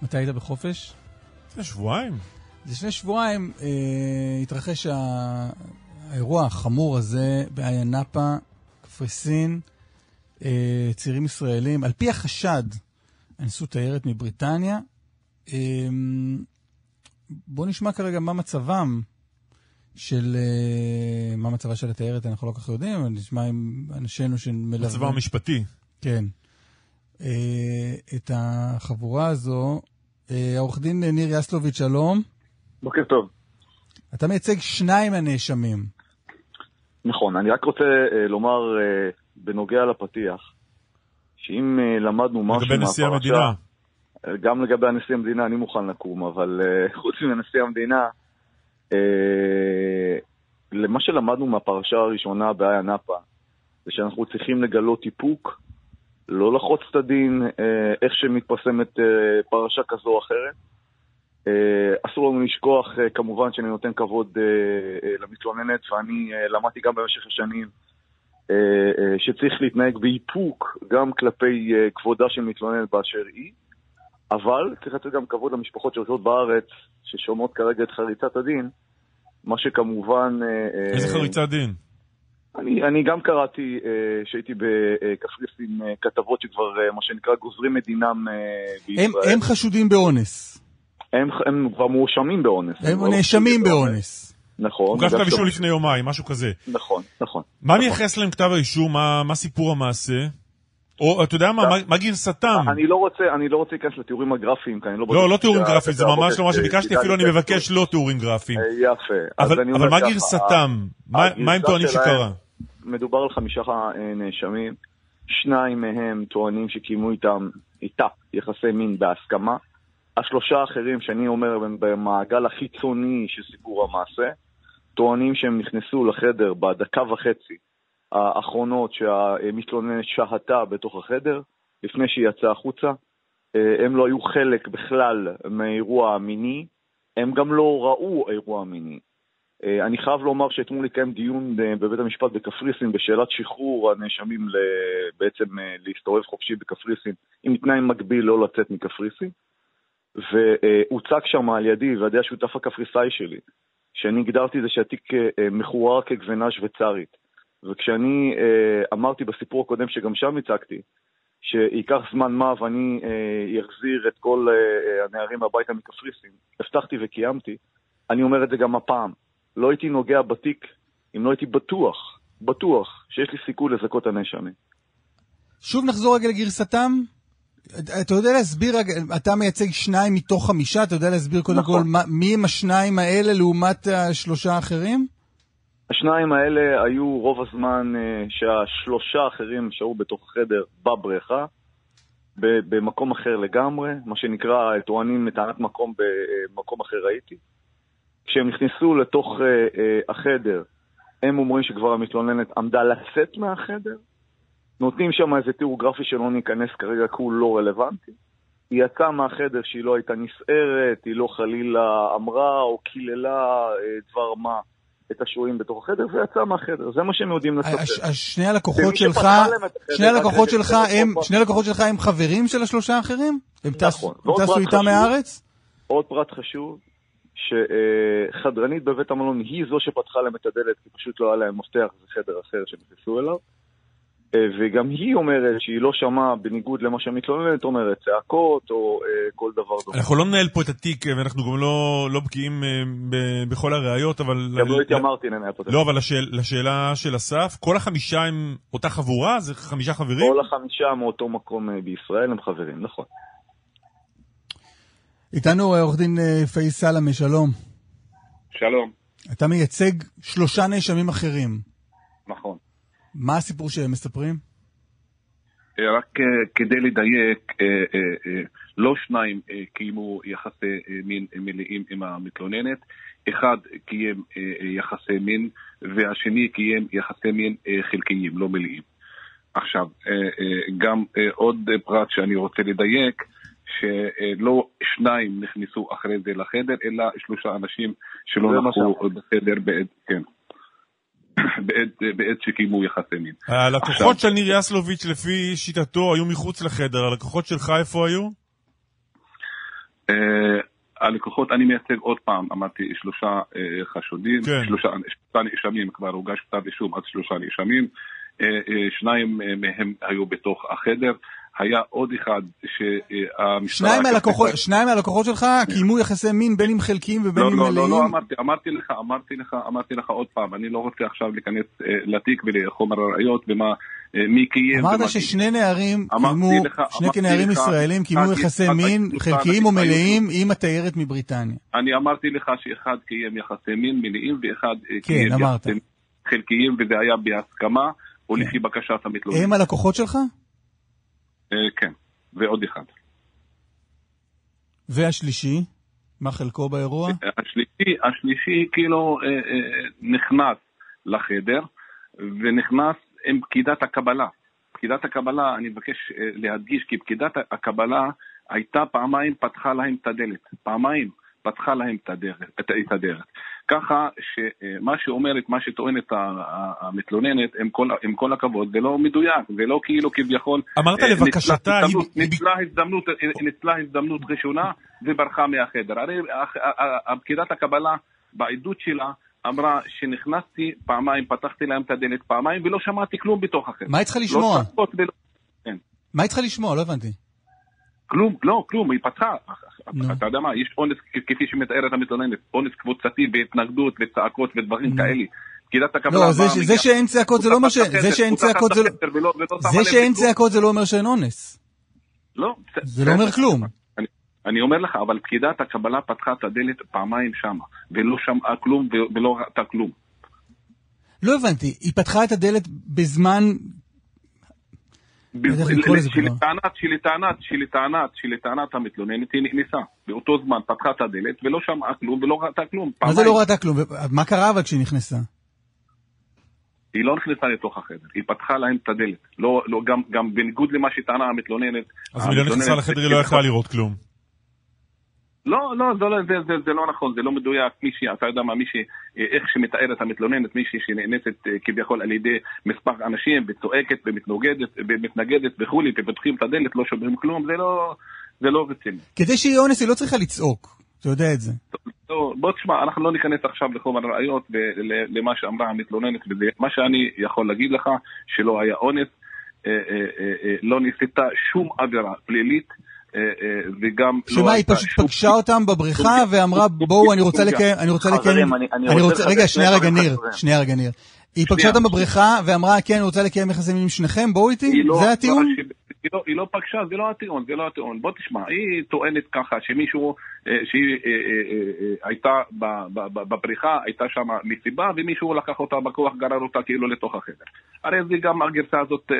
מתי היית בחופש? לפני שבועיים. לפני שבועיים אה, התרחש ה- האירוע החמור הזה באיה נאפה, קפריסין. אה, צעירים ישראלים, על פי החשד, אנסו תיירת מבריטניה. אה, בואו נשמע כרגע מה מצבם של... אה, מה מצבה של התיירת, אנחנו לא כל כך יודעים, אבל נשמע עם אנשינו שמלווים... מצבם המשפטי. כן. אה, את החבורה הזו, אה, העורך דין ניר יסלוביץ', שלום. בוקר טוב. אתה מייצג שניים מהנאשמים. נכון, אני רק רוצה אה, לומר אה, בנוגע לפתיח, שאם אה, למדנו משהו לגבי נשיא המדינה. גם לגבי נשיא המדינה אני מוכן לקום, אבל חוץ מנשיא המדינה, למה שלמדנו מהפרשה הראשונה באיה נאפה, זה שאנחנו צריכים לגלות איפוק, לא לחוץ את הדין איך שמתפרסמת פרשה כזו או אחרת. אה, אסור לנו לשכוח, אה, כמובן, שאני נותן כבוד אה, למתלוננת, ואני למדתי גם במשך השנים שצריך להתנהג באיפוק גם כלפי כבודה של מתלוננת באשר היא, אבל צריך לתת גם כבוד למשפחות שיושבות בארץ, ששומעות כרגע את חריצת הדין, מה שכמובן... איזה חריצת דין? אני, אני גם קראתי, שהייתי בקפריסין, כתבות שכבר, מה שנקרא, גוזרים את דינם בישראל. הם, הם חשודים באונס. הם, הם כבר מואשמים באונס. הם לא נאשמים באונס. נכון. הוגש כתב אישום לפני יומיים, משהו כזה. נכון, נכון. מה נכון. מייחס להם כתב האישום? מה מה סיפור המעשה? או, אתה יודע מה, מה- גרסתם? אני לא רוצה, אני לא רוצה להיכנס לתיאורים הגרפיים, כי אני לא... לא, לא תיאורים גרפיים, זה ממש לא מה שהרובד, שביקשתי, אה, אפילו אני ידע מבקש. לא תיאורים גרפיים. אה, יפה. אבל מה גרסתם? מה- מה הם טוענים שקרה? מדובר על חמישה אה, נאשמים, שניים מהם טוענים שקיימו איתם, איתה, יחסי מין בהסכמה. השלושה האחרים, שאני אומר, הם במעגל החיצוני של סיפור המעשה, טוענים שהם נכנסו לחדר בדקה וחצי האחרונות שהמתלוננת שהתה בתוך החדר, לפני שהיא יצאה החוצה. אה, הם לא היו חלק בכלל מהאירוע המיני, הם גם לא ראו אירוע מיני. אה, אני חייב לומר שאתמול התקיים דיון אה, בבית המשפט בקפריסין בשאלת שחרור הנאשמים בעצם להסתובב חופשי בקפריסין, עם תנאי מקביל לא לצאת מקפריסין. והוצג שם על ידי ועל ידי השותף הקפריסאי שלי, שאני הגדרתי זה שהתיק אה, אה, מחורר כגבינה שוויצרית. וכשאני אה, אמרתי בסיפור הקודם שגם שם הצגתי, שייקח זמן מה ואני אה, אחזיר את כל אה, אה, הנערים הביתה מקפריסין, הבטחתי וקיימתי, אני אומר את זה גם הפעם. לא הייתי נוגע בתיק אם לא הייתי בטוח, בטוח, שיש לי סיכוי לזכות הנאשמים. שוב נחזור רגע לגרסתם. אתה יודע להסביר, אתה מייצג שניים מתוך חמישה, אתה יודע להסביר קודם נכון. כל מה, מי הם השניים האלה לעומת השלושה האחרים? השניים האלה היו רוב הזמן אה, שהשלושה האחרים שהו בתוך החדר בבריכה, במקום אחר לגמרי, מה שנקרא, טוענים טענת מקום במקום אחר הייתי. כשהם נכנסו לתוך אה, אה, החדר, הם אומרים שכבר המתלוננת עמדה לצאת מהחדר, נותנים שם איזה תיאור גרפי שלא ניכנס כרגע כי הוא לא רלוונטי. היא יצאה מהחדר שהיא לא הייתה נסערת, היא לא חלילה אמרה או קיללה אה, דבר מה את השוהים בתוך החדר, ויצאה מהחדר. זה מה שהם יודעים לספר. שני הלקוחות שלך, שני הלקוחות שלך הם, שני הלקוחות שלך הם חברים של השלושה האחרים? הם טסו- נכון. טסו איתם מהארץ? עוד פרט חשוב, שחדרנית בבית המלון היא זו שפתחה להם את הדלת, כי פשוט לא היה להם מפתח, זה חדר אחר שהם נכנסו אליו. אה, וגם היא אומרת שהיא לא שמעה, בניגוד למה שהמתלוננת אומרת, צעקות או אה, כל דבר דומה. אנחנו לא ננהל פה את התיק, ואנחנו גם לא לא בקיאים אה, ב- בכל הראיות, אבל... גם לא התיימרתי לנהל פה את לא, אבל לשאל- לשאלה של אסף, כל החמישה הם אותה חבורה? זה חמישה חברים? כל החמישה מאותו מקום אה, בישראל הם חברים, נכון. איתנו עורך דין אה, פאיז סלאמה, שלום. שלום, אתה מייצג שלושה נאשמים אחרים. נכון. מה הסיפור שהם מספרים? אה, רק אה, כדי לדייק, אה, לא שניים קיימו יחסי מין מלאים עם המתלוננת, אחד קיים יחסי מין והשני קיים יחסי מין חלקיים, לא מלאים. עכשיו, גם עוד פרט שאני רוצה לדייק, שלא שניים נכנסו אחרי זה לחדר, אלא שלושה אנשים שלא נכחו בחדר בעת, כן. בעת, בעת שקיימו יחסי מין. הלקוחות של ניר יסלוביץ', לפי שיטתו, היו מחוץ לחדר. הלקוחות שלך איפה היו? אה, הלקוחות, אני מייצג עוד פעם, אמרתי שלושה אה, חשודים, כן. שלושה שלושה נאשמים, כבר הוגש כתב אישום עד שלושה נאשמים, אה, אה, שניים אה, מהם היו בתוך החדר, היה עוד אחד שהמשטרה... שניים מהלקוחות, שניים מהלקוחות שלך קיימו יחסי מין בין אם חלקיים ובין לא, אם לא, לא, לא, מלאים? אמרתי, אמרתי לך, אמרתי לך, אמרתי לך עוד פעם, אני לא רוצה עכשיו להיכנס אה, לתיק ולחומר הראיות ומה, אה, מי קיים אמרת ששני נערים קיימו, שני כנערים ישראלים קיימו יחסי מין חלקיים או אחד- מלאים עם התיירת מבריטניה. אני אמרתי לך שאחד קיים יחסי מין מלאים ואחד אה, כן, קיים. יחסי מין חלקיים וזה היה בהסכמה או לפי בקשת המתלונן. הם הלקוחות שלך? אה, כן, ועוד אחד. והשלישי? מה חלקו באירוע? השלישי, השלישי כאילו אה, אה, נכנס לחדר ונכנס עם פקידת הקבלה. פקידת הקבלה, אני מבקש אה, להדגיש כי פקידת הקבלה הייתה פעמיים פתחה להם את הדלת. פעמיים פתחה להם את הדרך. ככה שמה שאומרת, מה שטוענת המתלוננת, עם כל, עם כל הכבוד, זה לא מדויק, זה לא כאילו כביכול... אמרת אה, לבקשתה, ניצלה הזדמנות- היא- ניצלה הזדמנות, ניצלה הזדמנות ראשונה וברחה מהחדר. הרי הח- ה- ה- הפקידת הקבלה בעדות שלה אמרה שנכנסתי פעמיים, פתחתי להם את הדלת פעמיים ולא שמעתי כלום בתוך החדר. מה היא צריכה לשמוע? לא ולא... מה היא צריכה לשמוע? לא הבנתי. כלום, לא, כלום, היא פתחה. נו. אתה יודע מה, יש אונס כפי שמתארת המתלוננת, אונס קבוצתי והתנגדות וצעקות ודברים נו. כאלה. פקידת הקבלה... לא, זה זה שאין צעקות זה לא אומר ש... זה שאין צעקות זה לא... זה שאין. צעקות זה לא אומר שאין אונס. לא, זה לא אומר כלום. אני, אומר לך, אבל פקידת הקבלה פתחה את הדלת פעמיים שמה, ולא שמעה כלום ולא ראתה כלום. לא הבנתי, היא פתחה את הדלת בזמן... ב- לא יודע איך לקרוא לזה כבר. שלטענת, שלטענת, שלטענת, שלטענת המתלוננת היא נכנסה. באותו זמן פתחה את הדלת ולא שמעה כלום ולא ראתה כלום. מה זה. לא ראתה כלום? מה קרה אבל כשהיא נכנסה? היא לא נכנסה לתוך החדר, היא פתחה להם את הדלת. לא, לא, גם, גם בניגוד למה שטענה המתלוננת. אז אם היא לא נכנסה לחדר, היא לא יכלה לראות כלום. לא, לא, זה, לא זה, זה, זה לא נכון, זה לא מדויק. מישהי, אתה יודע מה, מישהי, איך שמתארת המתלוננת, מישהי שנאנסת אה, כביכול על ידי מספר אנשים, וצועקת ומתנגדת, ומתנגדת וכולי, ופותחים את הדלת, לא שומעים כלום, זה לא, זה לא רציני. כדי שיהיה אונס היא לא צריכה לצעוק. אתה יודע את זה. לא, בוא תשמע, אנחנו לא ניכנס עכשיו לחומר הראיות ולמה שאמרה המתלוננת, וזה מה שאני יכול להגיד לך, שלא היה אונס, אה, אה, לא ניסתה שום עבירה פלילית, אה, אה, וגם לא שמה, היא הייתה פשוט פגשה אותם בבריכה ואמרה, בואו, אני רוצה לקיים, אני רוצה לקיים... אני- רוצה רגע, שני שנייה רגע, ניר. שנייה רגע, ניר. היא פגשה. אותם בבריכה ואמרה, כן, אני רוצה לקיים יחסי מין עם שניכם, בואו איתי? היא לא- זה הטיעון? לא, היא לא, היא לא פגשה, זה לא הטיעון, זה לא הטיעון. בוא תשמע, היא טוענת ככה שמישהו, שהיא אה, אה, אה, אה, הייתה ב- ב- ב- בבריכה, הייתה שם מסיבה, ומישהו לקח אותה בכוח, גרר אותה כאילו לתוך החדר. הרי זה גם הגרסה הזאת...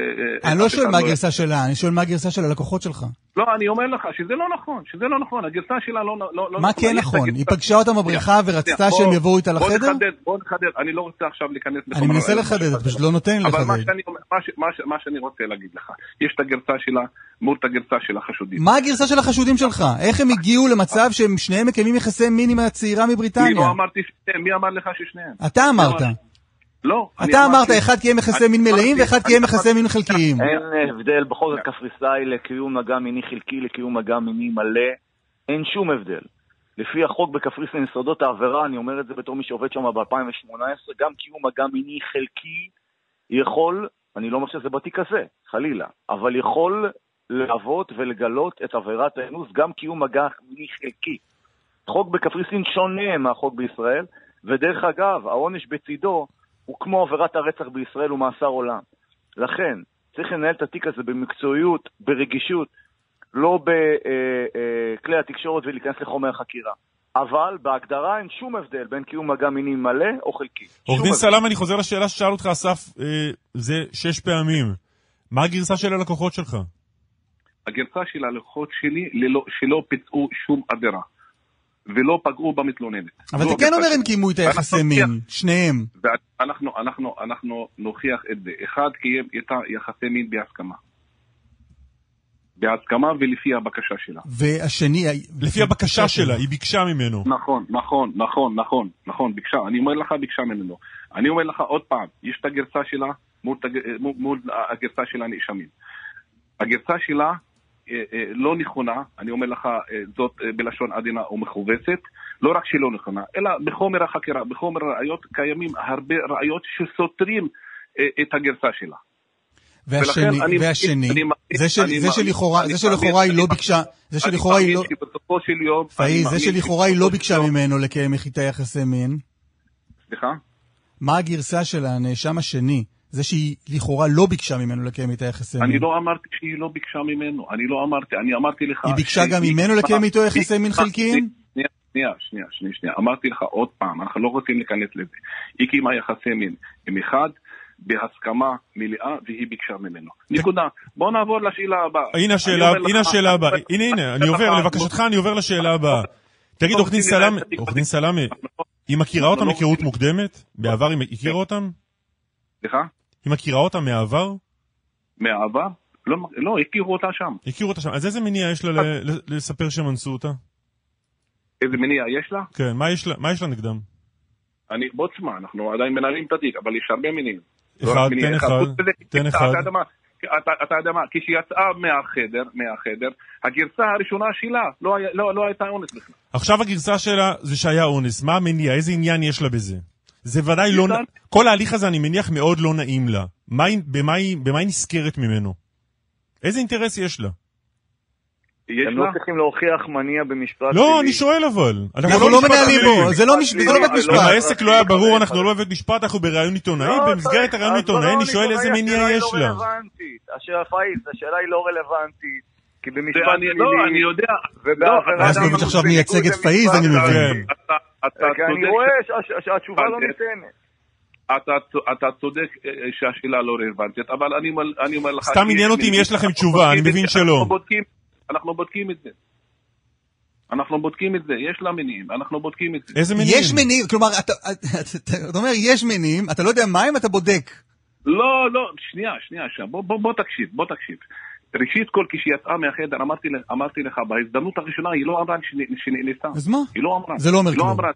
אני לא שואל מה הגרסה שלה, אני שואל מה הגרסה של הלקוחות שלך. לא, אני אומר לך שזה לא נכון, שזה לא נכון, הגרסה שלה לא, לא, לא מה נכונה. כן נכון? היא פגשה אותם בבריכה שנייה, ורצתה שהם בוא- יבואו איתה לחדר? בוא נחדד, אני לא רוצה עכשיו להיכנס אני מנסה. לחדד, אתה פשוט לא נותן אבל לחדד. שאני, אומר- מה, ש, מה, ש, מה שאני רוצה להגיד לך, יש את הגרסה שלה מול את הגרסה של החשודים. מה הגרסה של החשודים שלך? איך הם הגיעו למצב שהם שניהם מקיימים יחסי מין עם הצעירה אני מבריטניה? לא אמרתי שניהם, מי אמר לך ששניהם? אתה אמרת. לא. אני אתה אמרת, אחד קיים יחסי אני מין מלאים ואחד אני קיים יחסי מין חלקיים. אין הבדל בחוק הקפריסאי לקיום מגע מיני חלקי לקיום מגע מיני מלא. אין שום הבדל. לפי החוק בקפריסין יסודות העבירה, אני אומר את זה בתור מי שעובד שם ב-2018, גם קיום מגע מיני חלקי יכול, אני לא אומר שזה בתיק הזה, חלילה, אבל יכול להוות ולגלות את עבירת האינוס, גם קיום מגע מיני חלקי. חוק בקפריסין שונה מהחוק בישראל, ודרך אגב, העונש בצידו הוא כמו עבירת הרצח בישראל ומאסר עולם. לכן, צריך לנהל את התיק הזה במקצועיות, ברגישות, לא בכלי התקשורת ולהיכנס לחומר החקירה. אבל בהגדרה אין שום הבדל בין קיום מגע מיני מלא או חלקי. עורך דין. סלאם, אני חוזר לשאלה ששאל אותך אסף, אה, זה שש פעמים. מה הגרסה של הלקוחות שלך? הגרסה של הלקוחות שלי ללא, שלא ביצעו שום עבירה. ולא פגעו במתלוננת. אבל אתה כן הגרסה אומר הם. קיימו את היחסי מין, שניהם. ואנחנו אנחנו, אנחנו נוכיח את זה. אחד קיים איתה יחסי מין בהסכמה. בהסכמה ולפי הבקשה שלה. והשני... לפי הבקשה שלה, היא ביקשה ממנו. נכון, נכון, נכון, נכון, נכון, ביקשה, אני אומר לך ביקשה ממנו. אני אומר לך עוד פעם, יש את הגרסה שלה מול, מול, מול הגרסה של הנאשמים. הגרסה שלה לא נכונה, אני אומר לך אה, זאת אה, בלשון עדינה ומכווצת, לא רק שהיא לא נכונה, אלא בחומר החקירה, בחומר הראיות קיימים הרבה ראיות שסותרים אה, את הגרסה שלה. והשני, אני- והשני, אני זה של- אני זה מאמין- שלכאורה, אני זה שלכאורה היא לא ביקשה, זה שלכאורה היא לא... שבסופו של יום... פאיז, זה שלכאורה היא לא ביקשה ממנו לקיים איתה יחסי מין. סליחה? מה הגרסה של הנאשם השני? זה שהיא לכאורה לא ביקשה ממנו לקיים איתה יחסי אני מין. לא אמרתי שהיא לא ביקשה ממנו, אני לא אמרתי, אני אמרתי לך... היא ביקשה גם ממנו לקיים איתו יחסי מין חלקיים? שנייה, שנייה, שנייה, שנייה. אמרתי לך עוד פעם, אנחנו לא רוצים להיכנס לזה. היא קיימה יחסי מין עם אחד, בהסכמה מלאה, והיא ביקשה ממנו. נקודה. בוא נעבור לשאלה הבאה. הנה אני השאלה, הנה השאלה הבאה. אני הנה, הנה, אומר אני עובר, לבקשתך אני עובר לשאלה הבאה. תגיד, עורך דין סלאמה, היא מכירה אותם לא היכרות מוקדמת? בעבר היא הכירה אותם? סליחה? היא מכירה אותם מהעבר? מהעבר? לא, לא, הכירו אותה שם. הכירו אותה שם. אז איזה מניע יש לה ל- לספר שהם אנסו אותה? איזה מניע יש לה? כן, מה יש לה- מה יש לה נגדם? אני, בוא תשמע, אנחנו עדיין מנהלים את התיק, אבל יש הרבה מינים. לא אחד, תן אחד, תן אחד. אתה יודע מה, כשיצאה מהחדר, מהחדר, הגרסה הראשונה שלה לא, היה, לא, לא הייתה אונס בכלל. עכשיו הגרסה שלה זה שהיה אונס. מה המניע? איזה עניין יש לה בזה? זה ודאי לא... כל ההליך הזה, אני מניח, מאוד לא נעים לה. מה במה היא במה היא נזכרת ממנו? איזה אינטרס יש לה? יש הם לא לה? צריכים להוכיח מניע במשפט לא, פלילי. אני שואל אבל. אנחנו לא משפט מנהלים פלילי. בו, זה לא לא בית לא, משפט. אם לא, העסק לא היה ברור, אנחנו לא בבית משפט, אנחנו בראיון עיתונאי. לא, במסגרת הראיון אז עיתונאי אני שואל איזה מניע השאלה היא יש לא לה. רלוונטית. השאלה פאיז, השאלה היא לא רלוונטית. כי במשפט אני- לא, אני פלילי, יודע. ובעבירת רז לוביץ' עכשיו בניגוד מייצג את פאיז, אני פלילי. מבין. אני רואה שה- שהתשובה לא. ניתנת. אתה, אתה צודק אה, שהשאלה לא רלוונטית, אבל אני, אומר- אני אומר לך... סתם עניין אותי אם יש לכם תשובה, אני מבין שלא. אנחנו בודקים, אנחנו בודקים את זה. אנחנו בודקים את זה, יש לה מניעים, אנחנו בודקים את זה. איזה מניעים? יש מניעים, כלומר, אתה אתה- אתה אומר, יש מניעים, אתה לא יודע מה הם, אתה בודק. לא, לא, שנייה, שנייה, שנייה, בוא, בוא, בוא תקשיב, בוא תקשיב. ראשית כל, כשיצאה מהחדר, אמרתי, אמרתי לך, בהזדמנות הראשונה היא לא אמרה שנ- שנאנסה. אז מה? היא לא אמרה. זה לא אומר לא כלום. אמרה.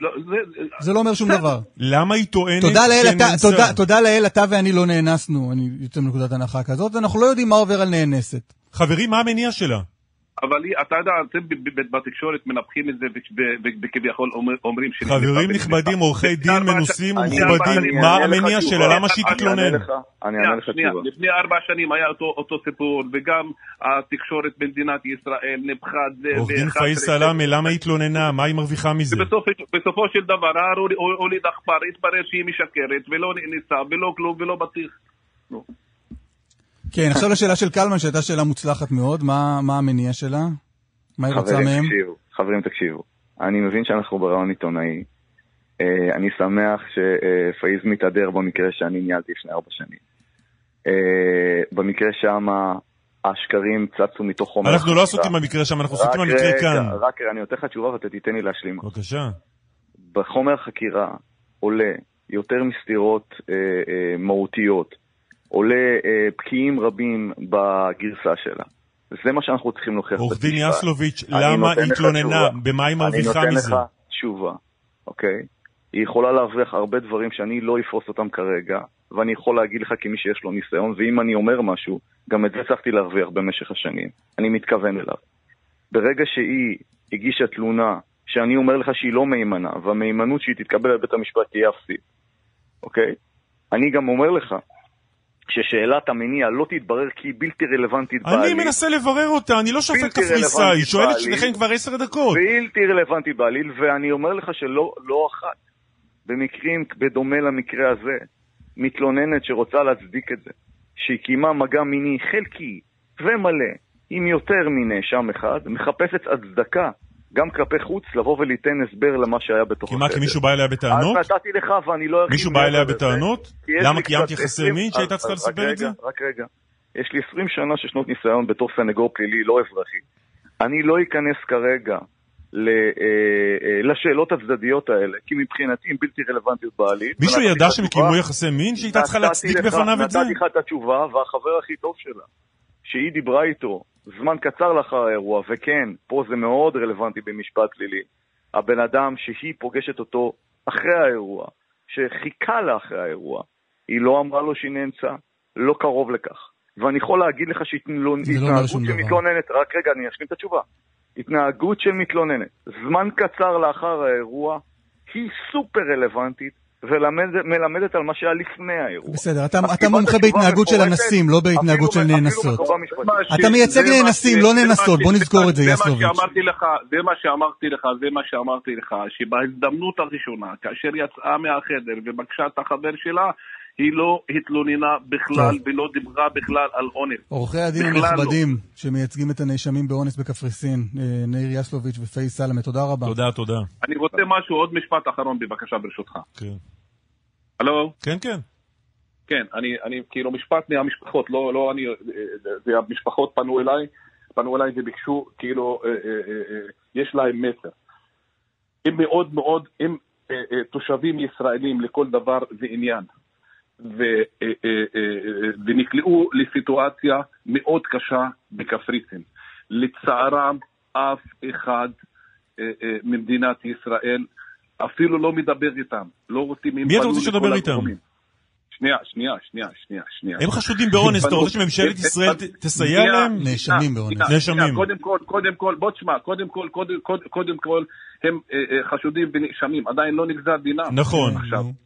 לא, זה, זה לא אומר שום דבר. למה היא טוענת תודה לאל, אתה- שנאנסה? תודה- תודה לאל, אתה ואני לא נאנסנו, אני יוצא מנקודת הנחה כזאת, אנחנו לא יודעים מה עובר על נאנסת. חברים, מה המניע שלה? אבל אתה יודע, אתם בתקשורת מנפחים את זה וכביכול אומר- אומרים... ש- חברים נכבדים, עורכי דין מנוסים ומכובדים, מה המניע. שלה? למה שהיא אני תתלונן? אני אענה לך- תשובה. לפני ארבע שנים היה אותו, סיפור, וגם התקשורת במדינת ישראל נפחה את זה. עורך דין של- סלאמה, למה היא התלוננה? מה היא מרוויחה מזה? בסופו של דבר, הוליד עכבר, התברר שהיא משקרת, ולא נאנסה, ולא כלום, ולא בטיח. כן, עכשיו לשאלה של קלמן, שהייתה שאלה מוצלחת מאוד, מה מה המניע שלה? מה היא רוצה חברים, מהם? תקשיבו, חברים, תקשיבו. אני מבין שאנחנו ברעיון עיתונאי. אה, אני שמח שפאיז מתהדר במקרה שאני ניהלתי לפני ארבע שנים. אה, במקרה שם השקרים צצו מתוך חומר אנחנו לא. עסוקים במקרה שם, אנחנו עסוקים במקרה כאן. רק אני נותן לך תשובה ואתה תיתן לי להשלים. בבקשה. בחומר החקירה עולה יותר מסתירות אה, אה, מהותיות, עולה אה, בקיאים רבים בגרסה שלה. זה מה שאנחנו צריכים להוכיח עורך דין. יסלוביץ', אני למה היא התלוננה? במה היא מרוויחה אני מזה? נותן לך תשובה, אוקיי? היא יכולה להרוויח הרבה דברים שאני לא אפרוס אותם כרגע, ואני יכול להגיד לך כמי שיש לו ניסיון, ואם אני אומר משהו, גם את זה הצלחתי להרוויח במשך השנים. אני מתכוון אליו. ברגע שהיא הגישה תלונה, שאני אומר לך שהיא לא מהימנה, והמהימנות שהיא תתקבל על בית המשפט תהיה אפסית, אוקיי? אני גם אומר לך ששאלת המניע לא תתברר כי היא בלתי רלוונטית בעליל. אני מנסה לברר אותה, אני לא שופט קפריסאי, רלוונטית שואלת בעליל. שניכם כבר עשר דקות. בלתי רלוונטי בעליל, ואני אומר לך שלא לא אחת, במקרים בדומה למקרה הזה, מתלוננת שרוצה להצדיק את זה, שהיא קיימה מגע מיני חלקי ומלא עם יותר מנאשם אחד, מחפשת הצדקה גם כלפי חוץ לבוא וליתן הסבר למה שהיה בתוך כי מה, כי מישהו בא אליה בטענות? אז נתתי לך ואני לא ארחיב מישהו בא אליה בטענות? למה קיימת יחסי 20 מין שהייתה צריכה לספר את זה? רק רגע. יש לי 20 שנה של שנות ניסיון בתור סנגור פלילי, לא אזרחי. אני לא אכנס כרגע אה, אה, לשאלות הצדדיות האלה, כי מבחינתי הן בלתי רלוונטיות בעליל. מישהו ידע שהם. קיימו יחסי מין שהייתה צריכה להצדיק בפניו את זה? נתתי לך את התשובה, והחבר הכי טוב שלה, שהיא דיברה איתו זמן קצר לאחר האירוע, וכן, פה זה מאוד רלוונטי במשפט פלילי, הבן אדם שהיא פוגשת אותו אחרי האירוע, שחיכה לה אחרי האירוע, היא לא אמרה לו שהיא נאנסה, לא קרוב לכך. ואני יכול להגיד לך לא שהתנהגות שום של. מתלוננת, רק רגע, אני אשלים את התשובה. התנהגות של מתלוננת, זמן קצר לאחר האירוע, היא סופר רלוונטית, ומלמדת על מה שהיה לפני האירוע. בסדר, אתה- אתה מומחה בהתנהגות של אנסים, לא בהתנהגות של נאנסות. אתה מייצג נאנסים, לא נאנסות, בוא נזכור את זה, יסלוביץ'. שאמרתי לך, זה מה שאמרתי לך, זה מה שאמרתי לך, שבהזדמנות הראשונה, כאשר יצאה מהחדר ובקשה את החבר שלה, היא לא התלוננה בכלל ולא דיברה בכלל על אונס. עורכי הדין לא. הנכבדים שמייצגים את הנאשמים באונס בקפריסין, אה, נאיר יסלוביץ' ופאיז סלמה, תודה רבה. תודה, תודה. אני רוצה משהו, עוד משפט אחרון בבקשה ברשותך. כן. הלו? כן, כן. כן, אני, אני כאילו משפט מהמשפחות, לא, לא אני, זה המשפחות פנו אליי, פנו אליי וביקשו, כאילו, אה, אה, אה, אה, יש להם מסר. הם מאוד מאוד, הם אה, אה, תושבים ישראלים לכל דבר ועניין, ו, ונקלעו לסיטואציה מאוד קשה בקפריסין. לצערם, אף אחד אה, אה, ממדינת ישראל אפילו לא מדבר איתם, לא רוצים... מי אתה רוצה שתדבר איתם? שנייה, שנייה, שנייה, שנייה, שנייה. הם חשודים באונס, אתה רוצה שממשלת ישראל תסייע להם? נאשמים באונס. נאשמים. קודם כל, קודם כל, בוא תשמע, קודם כל, קודם- כל, הם אה, אה, חשודים ונאשמים, עדיין לא נגזר דינם. נכון.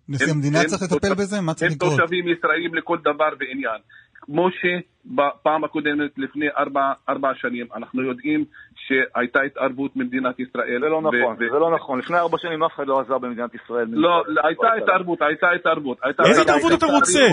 נשיא הם- המדינה הם צריך לטפל בזה? מה צריך הם לקרות? תושבים ישראלים לכל דבר ועניין. כמו שבפעם הקודמת, לפני ארבע, ארבע שנים, אנחנו יודעים שהייתה התערבות ממדינת ישראל. זה לא נכון, ו- זה לא נכון. לפני ארבע שנים אף אחד לא עזר במדינת ישראל. לא, לא, הייתה התערבות, הייתה התערבות. איזה התערבות. התערבות אתה רוצה?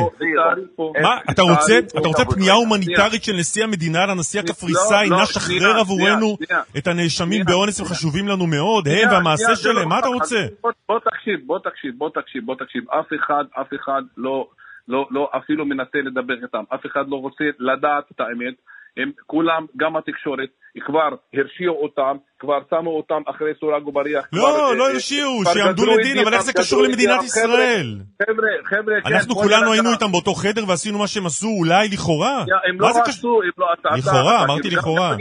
מה, אתה רוצה, אתה רוצה פנייה הומניטרית של נשיא המדינה לנשיא הקפריסאי, לא, נא לא, שחרר עבורנו את הנאשמים באונס, הם. חשובים לנו מאוד, הם והמעשה לא שלהם, מה אתה רוצה? בוא תקשיב, בוא תקשיב, בוא תקשיב, בוא תקשיב. אף אחד, אף אחד לא, לא, לא אפילו מנסה לדבר איתם. אף אחד לא רוצה לדעת את האמת. הם כולם, גם התקשורת, כבר הרשיעו אותם, כבר שמו אותם אחרי סורג ובריח. כבר, לא, אה, לא אה, הרשיעו, כבר שיעמדו לדין, אבל איך זה קשור למדינת ישראל? חבר'ה, חבר'ה, כן, אנחנו כולנו. היינו איתם באותו חדר ועשינו מה שהם עשו, אולי לכאורה. יא, הם לא? עשו, הם לא... אתה- לכאורה, אמרתי לכאורה.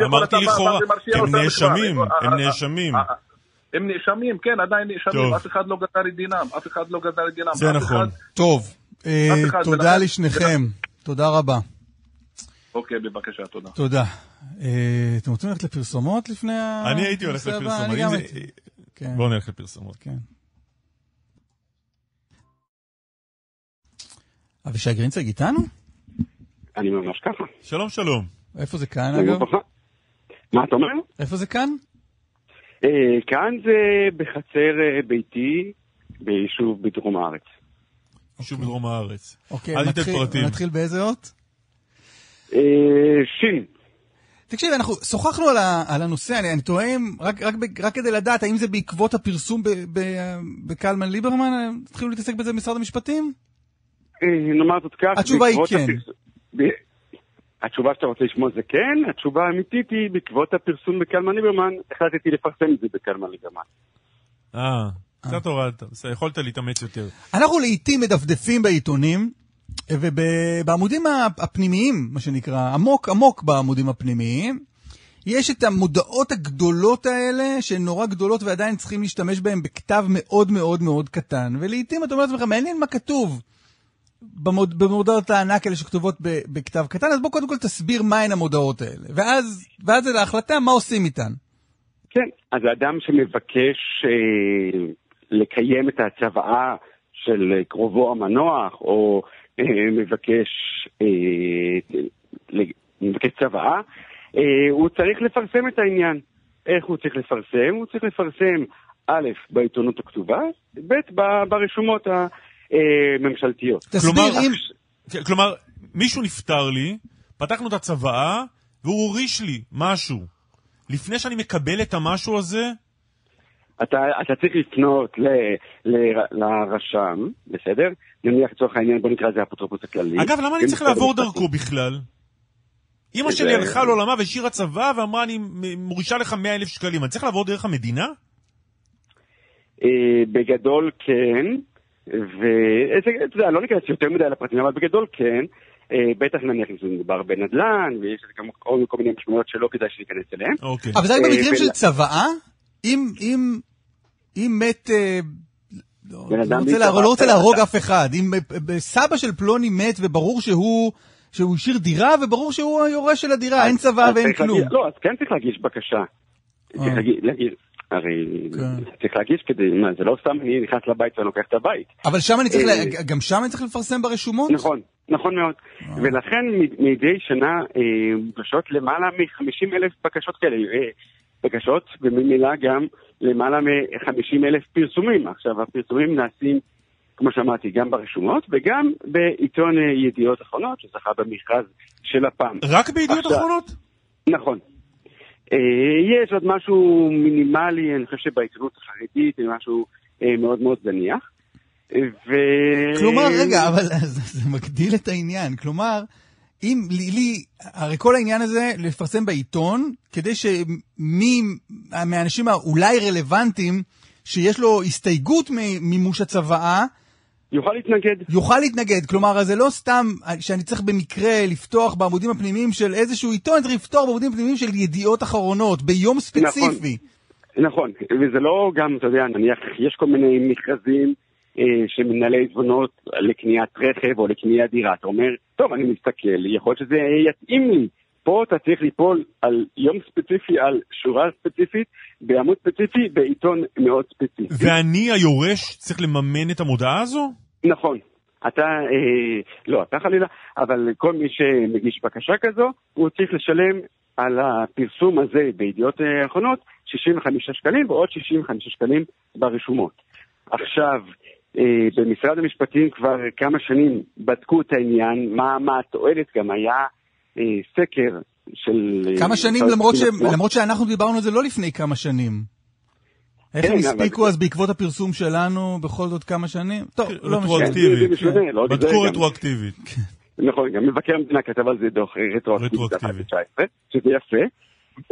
אמרתי לכאורה, הם אותם כבר. נאשמים, אה, הם אה, נאשמים. הם נאשמים, כן, עדיין נאשמים, טוב. אף אחד לא גזר את דינם, אף אחד לא גזר את דינם. זה נכון. אחד- טוב, אה, אחד, תודה ולכן- לשניכם. תודה רבה. אוקיי, בבקשה, תודה. תודה. אה, אתם רוצים ללכת לפרסומות לפני ה... אני הייתי הולך? לפרסומות. זה-. כן, בואו נלך לפרסומות. כן. אבישי גרינצייג איתנו? אני ממש ככה. שלום, שלום. איפה זה כאן, שלום אגב? מה אתה אומר? איפה זה כאן? אה, כאן זה בחצר אה, ביתי ביישוב בדרום הארץ. יישוב בדרום הארץ. אוקיי, נתחיל- פרטים. נתחיל באיזה אות? אה, שין. תקשיב, אנחנו שוחחנו על, ה, על הנושא, אני, אני תוהה אם, רק, רק, רק כדי לדעת, האם זה בעקבות הפרסום ב- ב- בקלמן ליברמן, התחילו להתעסק בזה במשרד המשפטים? נאמר זאת כך. התשובה היא כן. הפרס- ב- התשובה שאתה רוצה לשמוע זה כן, התשובה האמיתית היא בעקבות הפרסום בקלמן ליברמן, החלטתי לפרסם את זה בקלמן ליברמן. אה, קצת הורדת, יכולת להתאמץ יותר. אנחנו לעיתים מדפדפים בעיתונים, ובעמודים הפנימיים, מה שנקרא, עמוק עמוק בעמודים הפנימיים, יש את המודעות הגדולות האלה, שהן נורא גדולות ועדיין צריכים להשתמש בהן בכתב מאוד מאוד מאוד קטן. ולעיתים אתה אומר לעצמך, מעניין מה כתוב במוד, במודעות הענק האלה שכתובות ב, בכתב קטן, אז בוא קודם כל תסביר מהן המודעות האלה. ואז, ואז זה להחלטה מה עושים איתן. כן, אז האדם שמבקש אה, לקיים את הצוואה של קרובו המנוח, או אה, מבקש, אה, מבקש צוואה, אה, הוא צריך לפרסם את העניין. איך הוא צריך לפרסם? הוא צריך לפרסם, א', בעיתונות הכתובה, ב', ברשומות הממשלתיות. כלומר, כן, כלומר, מישהו נפטר לי, פתחנו את הצוואה, והוא הוריש לי משהו. לפני שאני מקבל את המשהו הזה, אתה, אתה צריך לפנות ל, ל, לרשם, בסדר? נניח לצורך העניין, בוא נקרא לזה האפוטרופוס הכללי. אגב, למה אני צריך לעבור דרכו בכלל? אמא זה- שלי הלכה לעולמה והשאירה צבא ואמרה, אני מורישה לך 100 אלף שקלים. אני צריך לעבור דרך המדינה? אה, בגדול כן, ואתה יודע, לא ניכנס יותר מדי לפרטים, אבל בגדול כן. אה, בטח נניח אם זה מדובר בנדל"ן, ויש לזה גם כל מיני משמעויות שלא כדאי שניכנס אליהן. אוקיי. אבל זה רק אה, במקרים של צוואה? אם, אם, אם מת... אה, לא, לא רוצה לא רוצה להרוג אף אחד. אם סבא של פלוני מת וברור שהוא... שהוא השאיר דירה, וברור שהוא היורש של הדירה, אין צבא ואין כלום. לא, אז כן צריך להגיש בקשה. הרי צריך להגיש כדי, מה, זה לא סתם אני נכנס לבית ואני לוקח את הבית. אבל שם אני צריך, אה, לה- גם שם אני צריך לפרסם ברשומות? נכון, נכון מאוד. ולכן מ- מדי שנה אה, מוגשות למעלה מ-50 אלף בקשות כאלה. אה, בקשות, וממילא גם למעלה מ-50 אלף פרסומים. עכשיו, הפרסומים נעשים, כמו שאמרתי, גם ברשומות וגם בעיתון אה, ידיעות אחרונות, שזכה במכרז של הפעם. רק בידיעות עכשיו- אחרונות? נכון. אה, יש עוד משהו מינימלי, אני חושב שבעיתונות החרדית משהו אה, מאוד מאוד זניח. כלומר, רגע, אבל זה, מגדיל את העניין. כלומר, אם לי, הרי כל העניין הזה לפרסם בעיתון, כדי שמי מהאנשים האולי רלוונטיים, שיש לו הסתייגות ממימוש הצוואה, יוכל להתנגד. יוכל להתנגד. כלומר, זה לא סתם שאני צריך במקרה לפתוח בעמודים הפנימיים של איזשהו עיתון, אני צריך לפתוח בעמודים הפנימיים של ידיעות אחרונות, ביום ספציפי. נכון, וזה לא גם, אתה יודע, נניח, יש כל מיני מכרזים אה, שמנהלי עזבונות לקניית רכב או לקניית דירה. אתה אומר, טוב, אני מסתכל, יכול להיות שזה יתאים לי. פה אתה צריך ליפול על יום ספציפי, על שורה ספציפית, בעמוד ספציפי, בעיתון מאוד ספציפי. ואני, היורש, צריך לממן את המודעה הזו? נכון. אתה, אה, לא אתה חלילה, אבל כל מי שמגיש בקשה כזו, הוא צריך לשלם על הפרסום הזה בידיעות אה, אחרונות 65 שקלים ועוד 65 שקלים ברשומות. עכשיו, אה, במשרד המשפטים כבר כמה שנים בדקו את העניין, מה, מה התועלת, גם היה אה, סקר של... אה, כמה שנים, למרות, ש... למרות שאנחנו דיברנו על זה לא לפני כמה שנים. איך כן, הם הספיקו אז בעקבות הפרסום שלנו בכל זאת כמה שנים? טוב, לא משנה. רטרואקטיבית. כן, לא, בדקו רטרואקטיבית. נכון, גם מבקר המדינה כתב על זה דוח אה, רטרואקטיבי רטרואקטיבי. ב-2019, שזה יפה.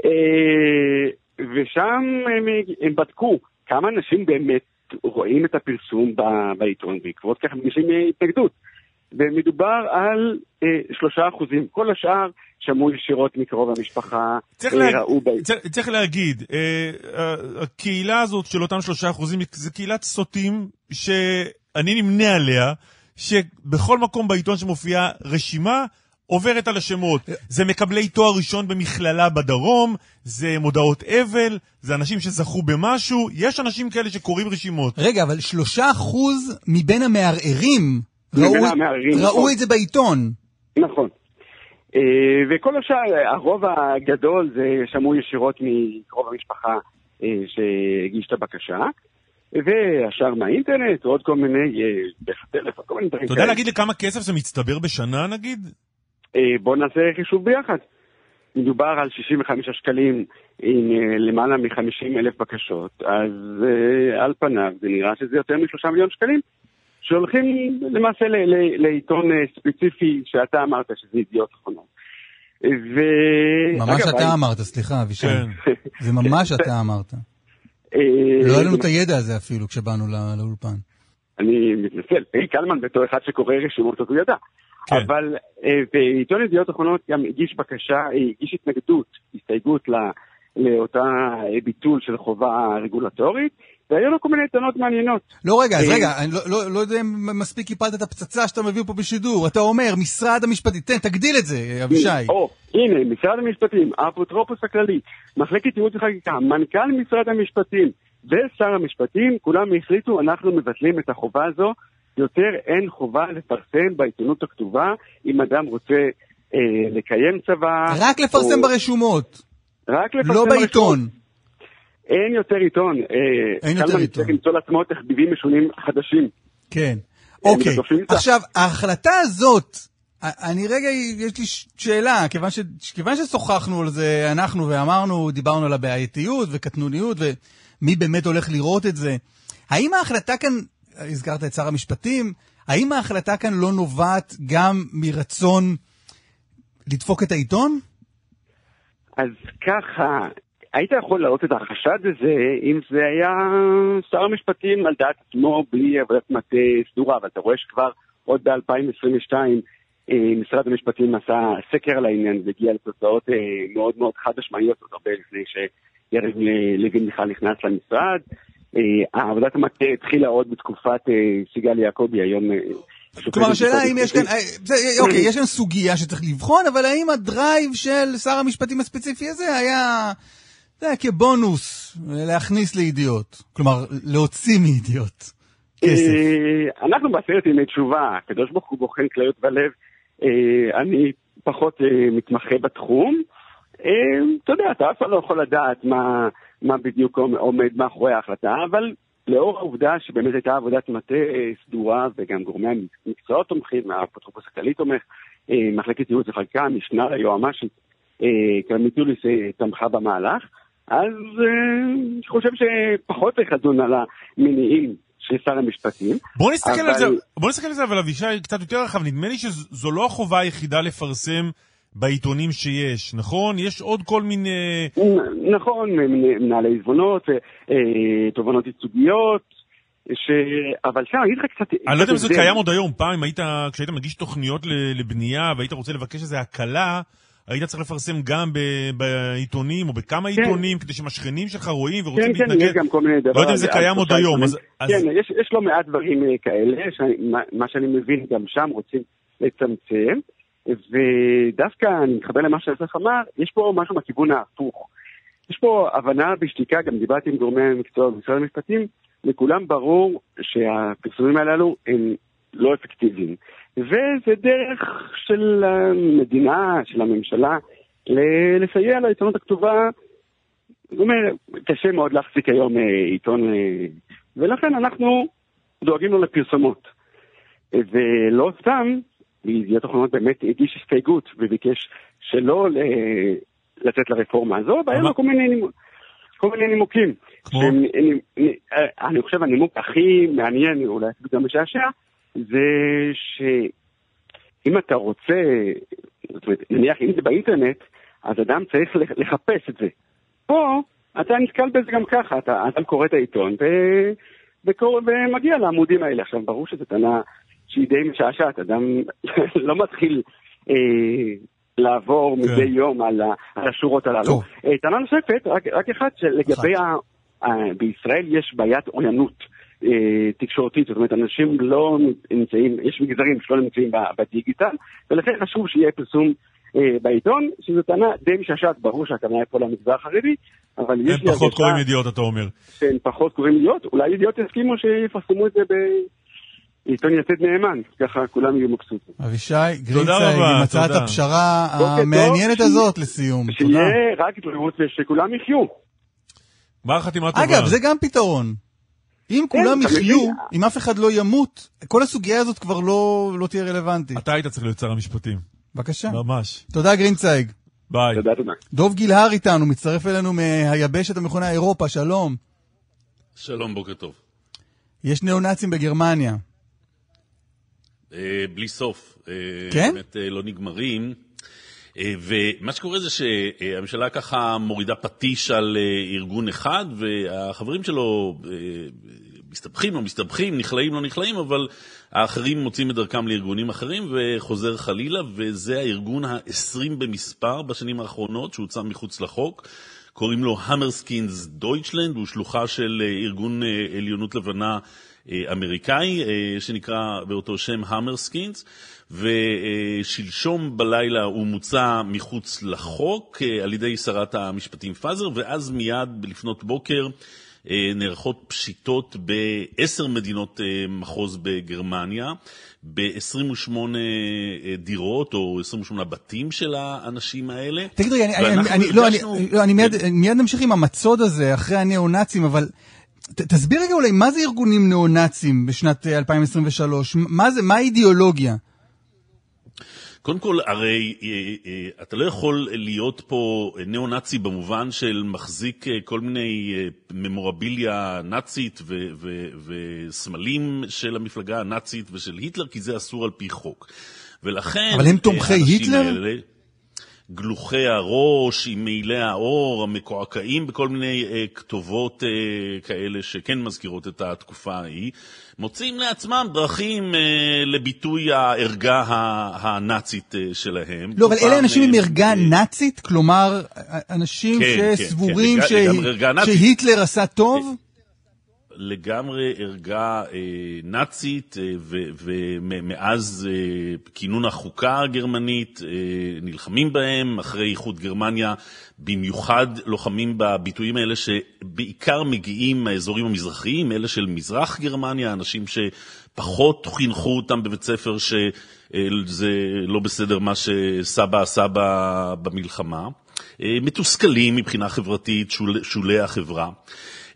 אה, ושם הם, בדקו כמה אנשים באמת רואים את הפרסום בעיתון, בעקבות כך מגישים אה, התנגדות. ומדובר על אה, שלושה אחוזים. כל השאר שמעו ישירות מקרוב המשפחה, צריך, לה... ראו ב... צריך, צריך להגיד, אה, אה, הקהילה הזאת של אותם שלושה אחוזים זה קהילת סוטים שאני נמנה עליה, שבכל מקום בעיתון שמופיעה רשימה עוברת על השמות. זה מקבלי תואר ראשון במכללה בדרום, זה מודעות אבל, זה אנשים שזכו במשהו, יש אנשים כאלה שקוראים רשימות. רגע, אבל שלושה אחוז מבין המערערים ראו, ראו נכון. את זה בעיתון. נכון. אה, וכל השאר, הרוב הגדול זה שמעו ישירות מקרוב המשפחה אה, שהגיש את הבקשה, והשאר מהאינטרנט, ועוד כל מיני, אה, דרך הטלפון, כל מיני דברים אתה יודע להגיד לי כמה כסף זה מצטבר בשנה נגיד? בואו נעשה חישוב ביחד. מדובר על 65 שקלים עם למעלה מ-50 אלף בקשות, אז על פניו זה נראה שזה יותר משלושה מיליון שקלים שהולכים למעשה ל- ל- לעיתון אה, ספציפי שאתה אמרת שזה ידיעות אחרונות. ו... ממש אגב, אתה אני- אמרת, סליחה, אבישי. כן. זה ממש אתה אמרת. אה, לא היה לנו את הידע הזה אפילו כשבאנו לא- לאולפן. אני מתנצל, פרי קלמן בתור אחד שקורא רשימות, אז הוא ידע. כן. אבל אה, בעיתון ידיעות אחרונות גם הגיש בקשה, הגיש התנגדות, הסתייגות ל- לאותה אה, ביטול של חובה רגולטורית, והיו לו כל מיני טענות מעניינות. לא, רגע, אז אה, רגע, אני לא- לא- לא יודע אם מספיק קיפלת את הפצצה שאתה מביא פה בשידור. אתה אומר, משרד המשפטים, תן, תגדיל את זה, אבישי. או, הנה, משרד המשפטים, האפוטרופוס הכללי, מחלקת ייעוץ וחקיקה, מנכ"ל משרד המשפטים ושר המשפטים, כולם החליטו, אנחנו מבטלים את החובה הזו, יותר אין חובה לפרסם בעיתונות הכתובה, אם אדם רוצה אה, לקיים צבא. רק לפרסם או- ברשומות, רק לפרסם לא. בעיתון. אין יותר עיתון. אה, אין יותר עיתון. צריך למצוא לעצמו תחביבים משונים חדשים. כן. אוקיי, עכשיו, ההחלטה הזאת, אני רגע, יש לי שאלה, כיוון, ש, כיוון ששוחחנו על זה, אנחנו ואמרנו, דיברנו על הבעייתיות וקטנוניות, ומי באמת הולך לראות את זה, האם ההחלטה כאן, הזכרת את שר המשפטים, האם ההחלטה כאן לא נובעת גם מרצון לדפוק את העיתון? אז ככה, היית יכול להעלות את החשד הזה אם זה היה שר המשפטים על דעת עצמו בלי עבודת מטה סדורה, אבל אתה רואה שכבר עוד ב-2022 משרד המשפטים עשה סקר על העניין והגיע לתוצאות אה, מאוד מאוד חד משמעיות, עוד הרבה לפני שיריב לוין בכלל נכנס למשרד. אה, עבודת המטה התחילה עוד בתקופת אה, סיגל יעקבי, היום... אה, כלומר, השאלה האם יש כאן, משפטי. אה, זה- אוקיי, יש כאן סוגיה שצריך לבחון, אבל האם הדרייב של שר המשפטים הספציפי הזה היה, אתה יודע, כבונוס אה, להכניס לידיעות? כלומר, להוציא מידיעות כסף. אה, אנחנו בעשרת ימי תשובה, הקדוש ברוך הוא בוחן כליות בלב. אה, אני פחות אה, מתמחה בתחום. אה, אתה יודע, אתה אף פעם לא יכול לדעת מה בדיוק עומד מאחורי ההחלטה, אבל לאור העובדה שבאמת הייתה עבודת מטה אה, סדורה וגם גורמי המקצועות תומכים, האפוטרופוס הכללי תומך, אה, מחלקת ייעוץ וחקיקה, המשנה ליועמ"שית, אה, קרמית יוליס תמכה במהלך, אז אני חושב שפחות צריך לדון על המניעים של שר המשפטים. בוא נסתכל אבל- על זה, בוא נסתכל על זה, אבל אבישי, קצת יותר רחב. נדמה לי שזו לא החובה היחידה לפרסם בעיתונים שיש, נכון? יש עוד כל מיני... נכון, מנ- מנהלי עזבונות, אה, תובענות ייצוגיות, ש... אבל שם, אני אגיד לך קצת... אני לא יודע אם זה. קיים עוד היום. פעם, אם היית, כשהיית מגיש תוכניות לבנייה והיית רוצה לבקש איזו הקלה, היית צריך לפרסם גם ב- בעיתונים או בכמה כן. עיתונים, כדי שהשכנים שלך רואים ורוצים כן, כן, להתנגד. יש גם כל מיני דבר... לא יודע אם זה קיים עוד היום, אז... כן, יש, יש לא מעט דברים אה, כאלה, שאני, מה, מה שאני מבין, גם שם רוצים לצמצם, ודווקא אני מתחבר למה שאסף אמר, יש פה משהו מהכיוון ההפוך. יש פה הבנה בשתיקה, גם דיברתי עם גורמי המקצוע במשרד המשפטים, לכולם ברור שהפרסומים הללו הם לא אפקטיביים. וזה דרך של המדינה, של הממשלה, לסייע לעיתונות הכתובה. זאת אומרת, קשה מאוד להחזיק היום אה, עיתון, אה, ולכן אנחנו דואגים לו לפרסומות. ולא סתם, ידיעות אחרונות באמת הגיש הסתייגות וביקש שלא לצאת לרפורמה הזו, והיו לו כל מיני נימוקים. כל מיני נימוקים. כמו? אני חושב הנימוק הכי מעניין, אולי אפילו גם משעשע, זה שאם אתה רוצה, זאת אומרת, נניח אם זה באינטרנט, אז אדם צריך לחפש את זה. פה אתה נתקל בזה גם ככה, אתה, אדם קורא את העיתון ו... וקור... ומגיע לעמודים האלה. עכשיו, ברור שזו טענה שהיא די משעשעת, אדם לא מתחיל אה, לעבור כן. מדי יום על. על השורות הללו. אה, טענה נוספת, רק, רק אחד, שלגבי ה... ה... בישראל יש בעיית אוריינות. אה, תקשורתית, זאת אומרת, אנשים לא נמצאים, יש מגזרים שלא נמצאים בדיגיטל, ולכן חשוב שיהיה פרסום אה, בעיתון, שזו טענה די משעשעת, ברור שהכוונה היא פה למגזר החרדי, אבל יש לי... הם פחות קוראים ידיעות, אתה אומר. שהם פחות קוראים ידיעות, אולי ידיעות יסכימו שיפרסמו את זה בעיתון יתד נאמן, ככה כולם יהיו מבסוטים. אבישי גרינצייג, עם הצעת הפשרה המעניינת הזאת לסיום. שיהיה רק בריאות ושכולם יחיו. גמר חתימה טובה. אגב, זה גם פתרון. אם כן, כולם יחיו, אם אף אחד לא ימות, כל הסוגיה הזאת כבר לא, לא תהיה רלוונטית. אתה היית צריך להיות שר המשפטים. בבקשה. ממש. תודה גרינצייג. ביי. תודה, תודה. דוב גילהר איתנו, מצטרף אלינו מהיבשת המכונה אירופה, שלום. שלום, בוקר טוב. יש ניאו-נאצים בגרמניה. אה, בלי סוף. אה, כן? באמת אה, לא נגמרים. ומה שקורה זה שהממשלה ככה מורידה פטיש על ארגון אחד, והחברים שלו מסתבכים או מסתבכים, נכלאים לא נכלאים, אבל האחרים מוצאים את דרכם לארגונים אחרים וחוזר חלילה, וזה הארגון ה-20 במספר בשנים האחרונות שהוצא מחוץ לחוק. קוראים לו המרסקינס דויטשלנד, הוא שלוחה של ארגון עליונות לבנה אמריקאי, שנקרא באותו שם המרסקינס. ושלשום בלילה הוא מוצא מחוץ לחוק אה, על ידי שרת המשפטים פאזר, ואז מיד לפנות בוקר אה, נערכות פשיטות בעשר מדינות אה, מחוז בגרמניה, ב-28 דירות או 28 בתים של האנשים האלה. תגיד רגע, אני, אני, אני, לא, אני, לא, אני מיד, מיד נמשיך עם המצוד הזה אחרי הניאו-נאצים, אבל... תסביר רגע אולי, מה זה ארגונים ניאו-נאצים בשנת 2023? מה זה, מה האידיאולוגיה? קודם כל, הרי אה, אה, אתה לא יכול להיות פה ניאו-נאצי במובן של מחזיק אה, כל מיני ממורביליה נאצית וסמלים של המפלגה הנאצית ושל היטלר, כי זה אסור על פי חוק. ולכן... אבל הם תומכי היטלר? האלה, גלוחי הראש עם מעילי האור, המקועקעים בכל מיני אה, כתובות אה, כאלה שכן מזכירות את התקופה ההיא, מוצאים לעצמם דרכים אה, לביטוי הערגה הנאצית אה, שלהם. לא, אבל אלה אנשים עם ערגה אה, נאצית? כלומר, אנשים כן, שסבורים כן, כן, שהיטלר עשה טוב? אה, לגמרי ערגה אה, נאצית, אה, ומאז אה, כינון החוקה הגרמנית אה, נלחמים בהם, אחרי איחוד גרמניה במיוחד לוחמים בביטויים האלה שבעיקר מגיעים מהאזורים המזרחיים, אלה של מזרח גרמניה, אנשים שפחות חינכו אותם בבית ספר שזה לא בסדר מה שסבא עשה במלחמה. אה, מתוסכלים מבחינה חברתית, שול, שולי החברה.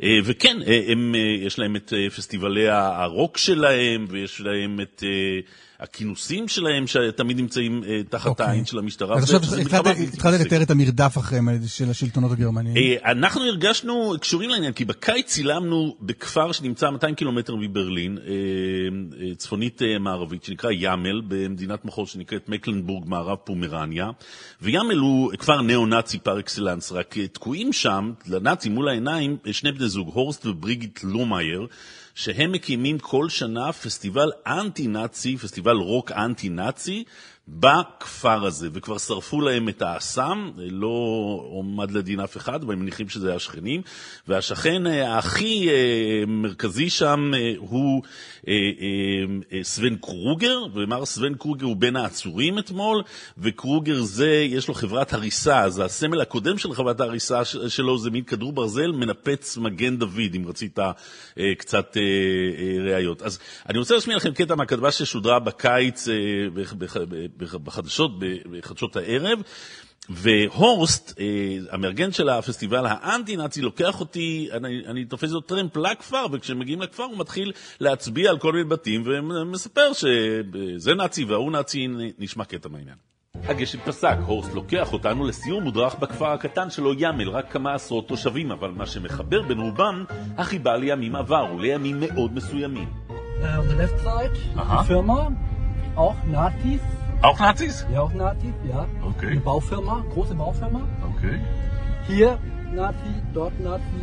אה, וכן, אה, הם, אה, יש להם את פסטיבלי הרוק שלהם, ויש להם את הכינוסים שלהם, שתמיד נמצאים תחת okay. אוקיי. העין של המשטרה. אז עכשיו התחלת לתאר את המרדף אחריהם של השלטונות הגרמניים. אנחנו הרגשנו קשורים לעניין, כי בקיץ צילמנו בכפר שנמצא 200 קילומטר מברלין, צפונית מערבית, שנקרא יאמל, במדינת מחוז שנקראת מקלנבורג מערב פומרניה, ויאמל הוא כפר ניאו-נאצי פר אקסלנס, רק תקועים שם, לנאצים מול העיניים, שני בני זוג, הורסט ובריגיט לומאייר, שהם מקימים כל שנה פסטיבל אנטי-נאצי, פסטיבל רוק אנטי-נאצי, בכפר הזה, וכבר שרפו להם את האסם, לא עומד לדין אף אחד, אבל הם מניחים שזה השכנים, והשכן אה, הכי אה, מרכזי שם אה, הוא סוון קרוגר, ומר סוון קרוגר הוא בין העצורים אתמול, וקרוגר זה, יש לו חברת הריסה, אז הסמל הקודם של חברת ההריסה שלו זה מין כדור ברזל מנפץ מגן דוד, אם רצית קצת ראיות. אז אני רוצה להשמיע לכם קטע מהכתבה ששודרה בקיץ בחדשות, בחדשות הערב. והורסט, אה, המארגן של הפסטיבל האנטי-נאצי, לוקח אותי, אני, אני תופס אותו טרמפ לכפר, וכשמגיעים לכפר הוא מתחיל להצביע על כל מיני בתים, ומספר שזה נאצי וההוא נאצי, נשמע קטע מהעניין. הגשם פסק, הורסט לוקח אותנו לסיור מודרך בכפר הקטן שלו ימל, רק כמה עשרות תושבים, אבל מה שמחבר בין רובם, החיבה לימים עברו, לימים מאוד מסוימים. Uh, on the left side, uh-huh. Firma, auch Nazis. Auch Nazis? Ja, auch Nazis, ja. Okay. Eine Baufirma, große Baufirma. Okay. Hier Nazi, dort Nazi.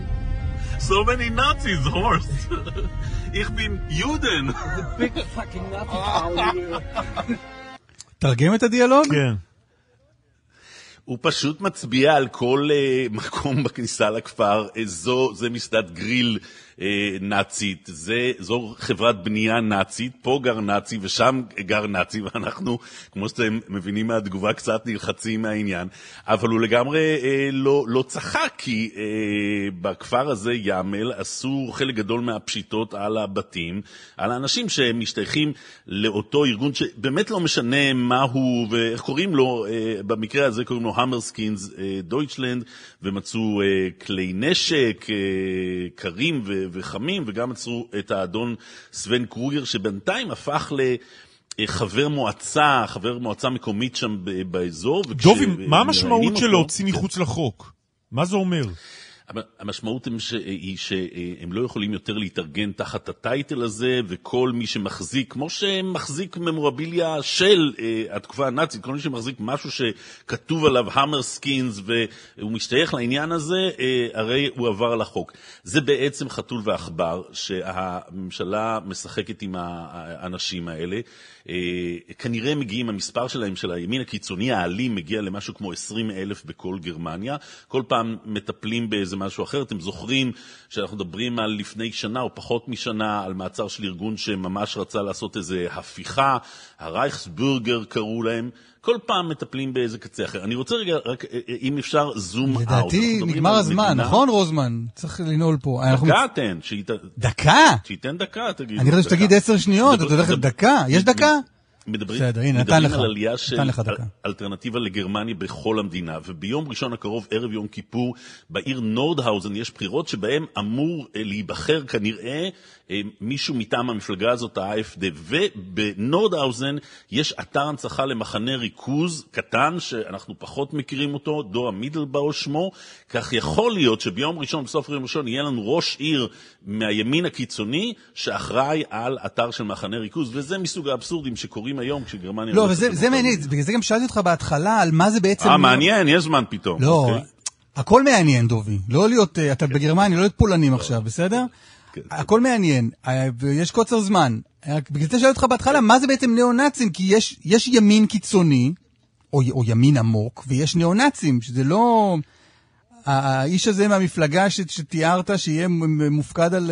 So many Nazis, Horst. ich bin Juden. The big fucking Nazi town here. תרגם את הדיאלוג? כן. הוא פשוט מצביע על כל uh, מקום בכניסה לכפר, uh, זו, זה מסעדת גריל אה, נאצית, זה, זו חברת בנייה נאצית, פה גר נאצי ושם גר נאצי, ואנחנו, כמו שאתם מבינים מהתגובה, קצת נלחצים מהעניין, אבל הוא לגמרי אה, לא, לא צחק, כי אה, בכפר הזה, יאמל, עשו חלק גדול מהפשיטות על הבתים, על האנשים שמשתייכים לאותו ארגון שבאמת לא משנה מה הוא ואיך קוראים לו, אה, במקרה הזה קוראים לו המרסקינס אה, דויטשלנד, ומצאו אה, כלי נשק, אה, קרים ו... וחמים, וגם עצרו את האדון סוון קרוגר, שבינתיים הפך ל... חבר מועצה, חבר מועצה מקומית שם באזור. דובי, מה המשמעות של להוציא מחוץ לחוק? מה זה אומר? המשמעות היא שהם לא יכולים יותר להתארגן תחת הטייטל הזה, וכל מי שמחזיק, כמו שמחזיק ממורביליה של uh, התקופה הנאצית, כל מי שמחזיק משהו שכתוב עליו המר סקינס והוא משתייך לעניין הזה, הרי הוא עבר על החוק. זה בעצם חתול ועכבר שהממשלה משחקת עם האנשים האלה. אה, כנראה מגיעים, המספר שלהם, של הימין הקיצוני האלים, מגיע למשהו כמו 20 אלף בכל גרמניה. כל פעם מטפלים באיזה משהו אחר. אתם זוכרים שאנחנו מדברים על לפני שנה או פחות משנה, על מעצר של ארגון שממש רצה לעשות איזו הפיכה, הרייכסבורגר קראו להם. כל פעם מטפלים באיזה קצה אחר. אני רוצה רגע, רק אה, אה, אם אפשר, זום אאוט. לדעתי נגמר הזמן, מדינה... נכון רוזמן? צריך לנעול פה. דקה תן. שית... דקה? שייתן דקה, תגיד. אני חושב שתגיד עשר שניות, אתה הולך דקה? יש דקה? מדברים, בסדר, הנה, נתן לך. מדברים על עלייה של אלטרנטיבה לגרמניה בכל המדינה, וביום ראשון הקרוב, ערב יום כיפור, בעיר נורדהאוזן יש בחירות שבהן אמור אה, להיבחר כנראה אה, מישהו מטעם המפלגה הזאת, ה-AFD, ובנורדהאוזן יש אתר הנצחה למחנה ריכוז קטן, שאנחנו פחות מכירים אותו, דורה מידלבאו שמו, כך יכול להיות שביום ראשון, בסוף יום ראשון, יהיה לנו ראש עיר מהימין הקיצוני, שאחראי על אתר של מחנה ריכוז, וזה מסוג האבסורדים שקורים היום כשגרמניה... לא, וזה זה מעניין, בגלל זה גם שאלתי אותך בהתחלה על מה זה בעצם... אה, מעניין, יש זמן פתאום. לא, okay. אוקיי. הכל מעניין, דובי. לא להיות, אה, אתה בגרמניה, לא להיות פולנים עכשיו, בסדר? כן. הכל מעניין, אה, ויש קוצר זמן. אה, בגלל זה שאלתי אותך בהתחלה, מה זה בעצם ניאו-נאצים? כי יש, יש ימין קיצוני, או, או ימין עמוק, ויש ניאו-נאצים, שזה לא... האיש הזה מהמפלגה ש, שתיארת, שיהיה מופקד על,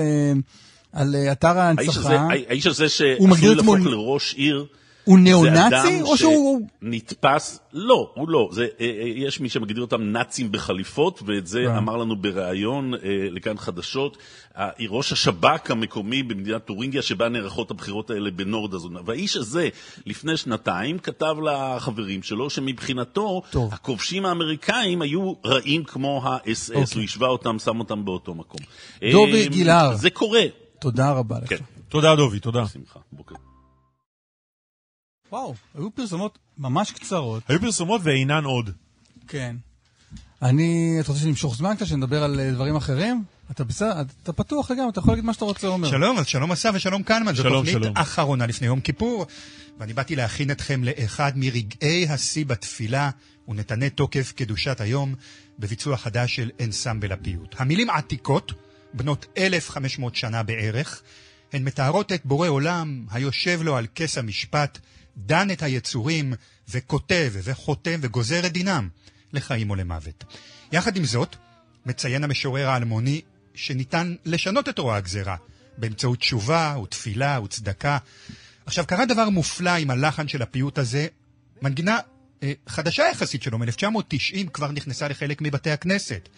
על אתר ההנצחה. האיש הזה שעשוי להפוך לראש עיר. הוא ניאו-נאצי או שהוא... נתפס, לא, הוא לא. זה, אה, אה, יש מי שמגדיר אותם נאצים בחליפות, ואת זה אה. אמר לנו בריאיון לכאן חדשות, ראש השב"כ המקומי במדינת טורינגיה, שבה נערכות הבחירות האלה בנורד הזון. והאיש הזה, לפני שנתיים, כתב לחברים שלו שמבחינתו, טוב. הכובשים האמריקאים היו רעים כמו האס-אס, אוקיי. הוא השווה אותם, שם אותם באותו מקום. דובי גילהר. זה קורה. תודה רבה לך. כן. תודה, דובי, תודה. בשמחה, בוקר. וואו, היו פרסומות ממש קצרות. היו פרסומות ואינן עוד. כן. אני, אתה רוצה שנמשוך זמן קצת, שנדבר על אה, דברים אחרים? אתה בסדר, אתה פתוח לגמרי, אתה יכול להגיד מה שאתה רוצה, עומר. שלום, אז שלום אסף ושלום קנמן. זו תוכנית שלום. אחרונה לפני יום כיפור, ואני באתי להכין אתכם לאחד מרגעי השיא בתפילה ונתנה תוקף קדושת היום, בביצוע חדש של אנסמבל הפיוט. המילים עתיקות, בנות 1,500 שנה בערך, הן מתארות את בורא עולם היושב לו על כס המשפט, דן את היצורים וכותב וחותם וגוזר את דינם לחיים או למוות. יחד עם זאת, מציין המשורר האלמוני שניתן לשנות את רוע הגזרה באמצעות תשובה ותפילה וצדקה. עכשיו, קרה דבר מופלא עם הלחן של הפיוט הזה. מנגינה אה, חדשה יחסית שלו, מ-1990 כבר נכנסה לחלק מבתי הכנסת.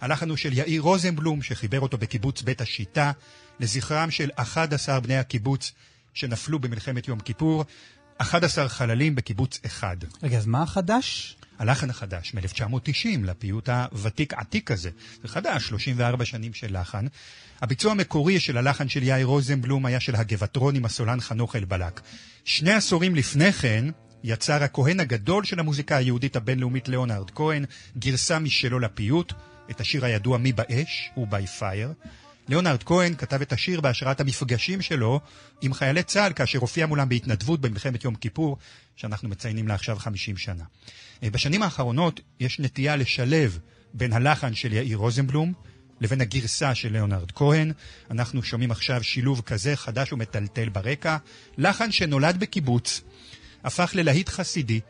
הלחן הוא של יאיר רוזנבלום, שחיבר אותו בקיבוץ בית השיטה, לזכרם של 11 בני הקיבוץ שנפלו במלחמת יום כיפור, 11 חללים בקיבוץ אחד. רגע, אז מה החדש? הלחן החדש מ-1990 לפיוט הוותיק עתיק הזה. זה חדש, 34 שנים של לחן. הביצוע המקורי של הלחן של יאיר רוזנבלום היה של הגבעטרון עם הסולן חנוך אלבלק. שני עשורים לפני כן יצר הכהן הגדול של המוזיקה היהודית הבינלאומית ליאונרד כהן גרסה משלו לפיוט, את השיר הידוע "מי באש" הוא "by fire". ליאונרד כהן כתב את השיר בהשראת המפגשים שלו עם חיילי צה"ל כאשר הופיע מולם בהתנדבות במלחמת יום כיפור, שאנחנו מציינים לה עכשיו 50 שנה. אה, בשנים האחרונות יש נטייה לשלב בין הלחן של יאיר רוזנבלום לבין הגרסה של ליאונרד כהן. אנחנו שומעים עכשיו שילוב כזה חדש ומטלטל ברקע. לחן שנולד בקיבוץ, הפך ללהיט חסידי,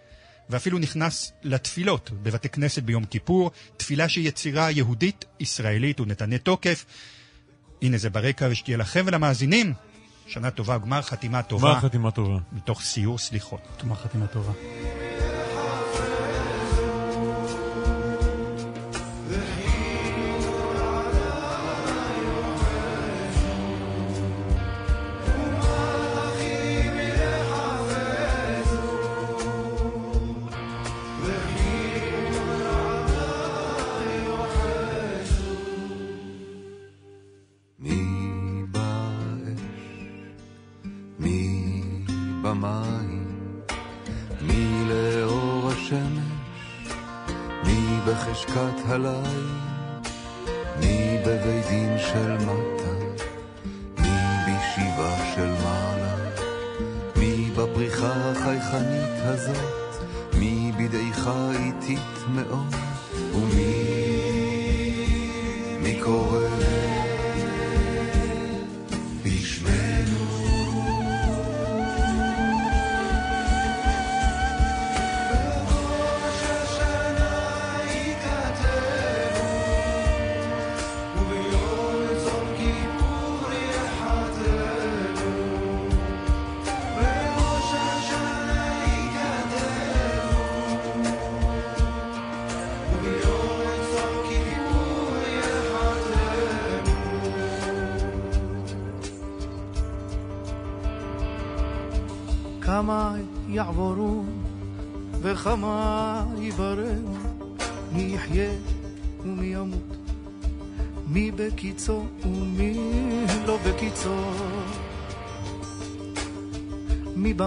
ואפילו נכנס לתפילות בבתי כנסת ביום כיפור, תפילה שהיא יצירה יהודית ישראלית ונתנה תוקף. הנה זה ברקע ושתהיה לכם ולמאזינים שנה טובה, גמר חתימה טובה. גמר חתימה טובה. מתוך סיור סליחות. גמר חתימה טובה.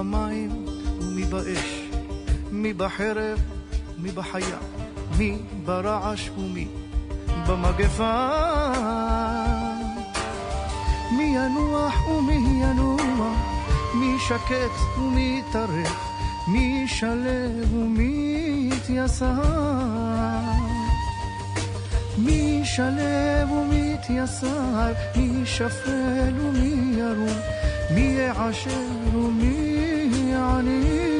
מי במים ומי באש, מי בחרב מי בחיה, מי ברעש ומי במגפה. מי ינוח ומי ינוח מי שקט ומי טרף, מי שלב ומי התייסר. מי שלב ומי התייסר, מי שפל ומי ירום, מי יעשר ומי 你。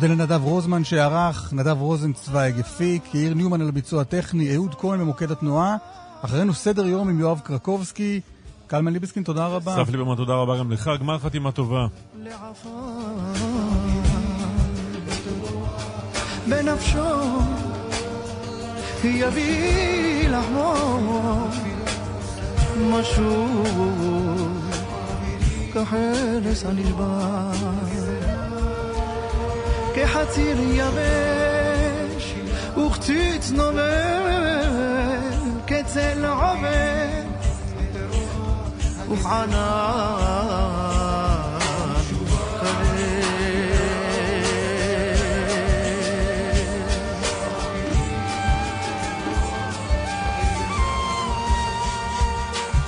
נודה לנדב רוזמן שערך, נדב רוזנצוויג הפיק, יאיר ניומן על הביצוע הטכני, אהוד כהן במוקד התנועה, אחרינו סדר יום עם יואב קרקובסקי, קלמן ליבסקין, תודה רבה. אסף ליברמן, תודה רבה גם לך. גמר חתימה טובה. בנפשו יביא לחמור משהו כחרס הנשבר ريحتي اليابش وختي تنومر كتلعبش وحنان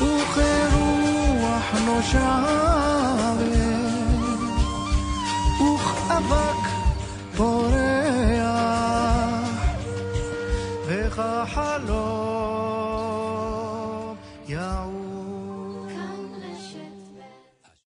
وخير روح نشعر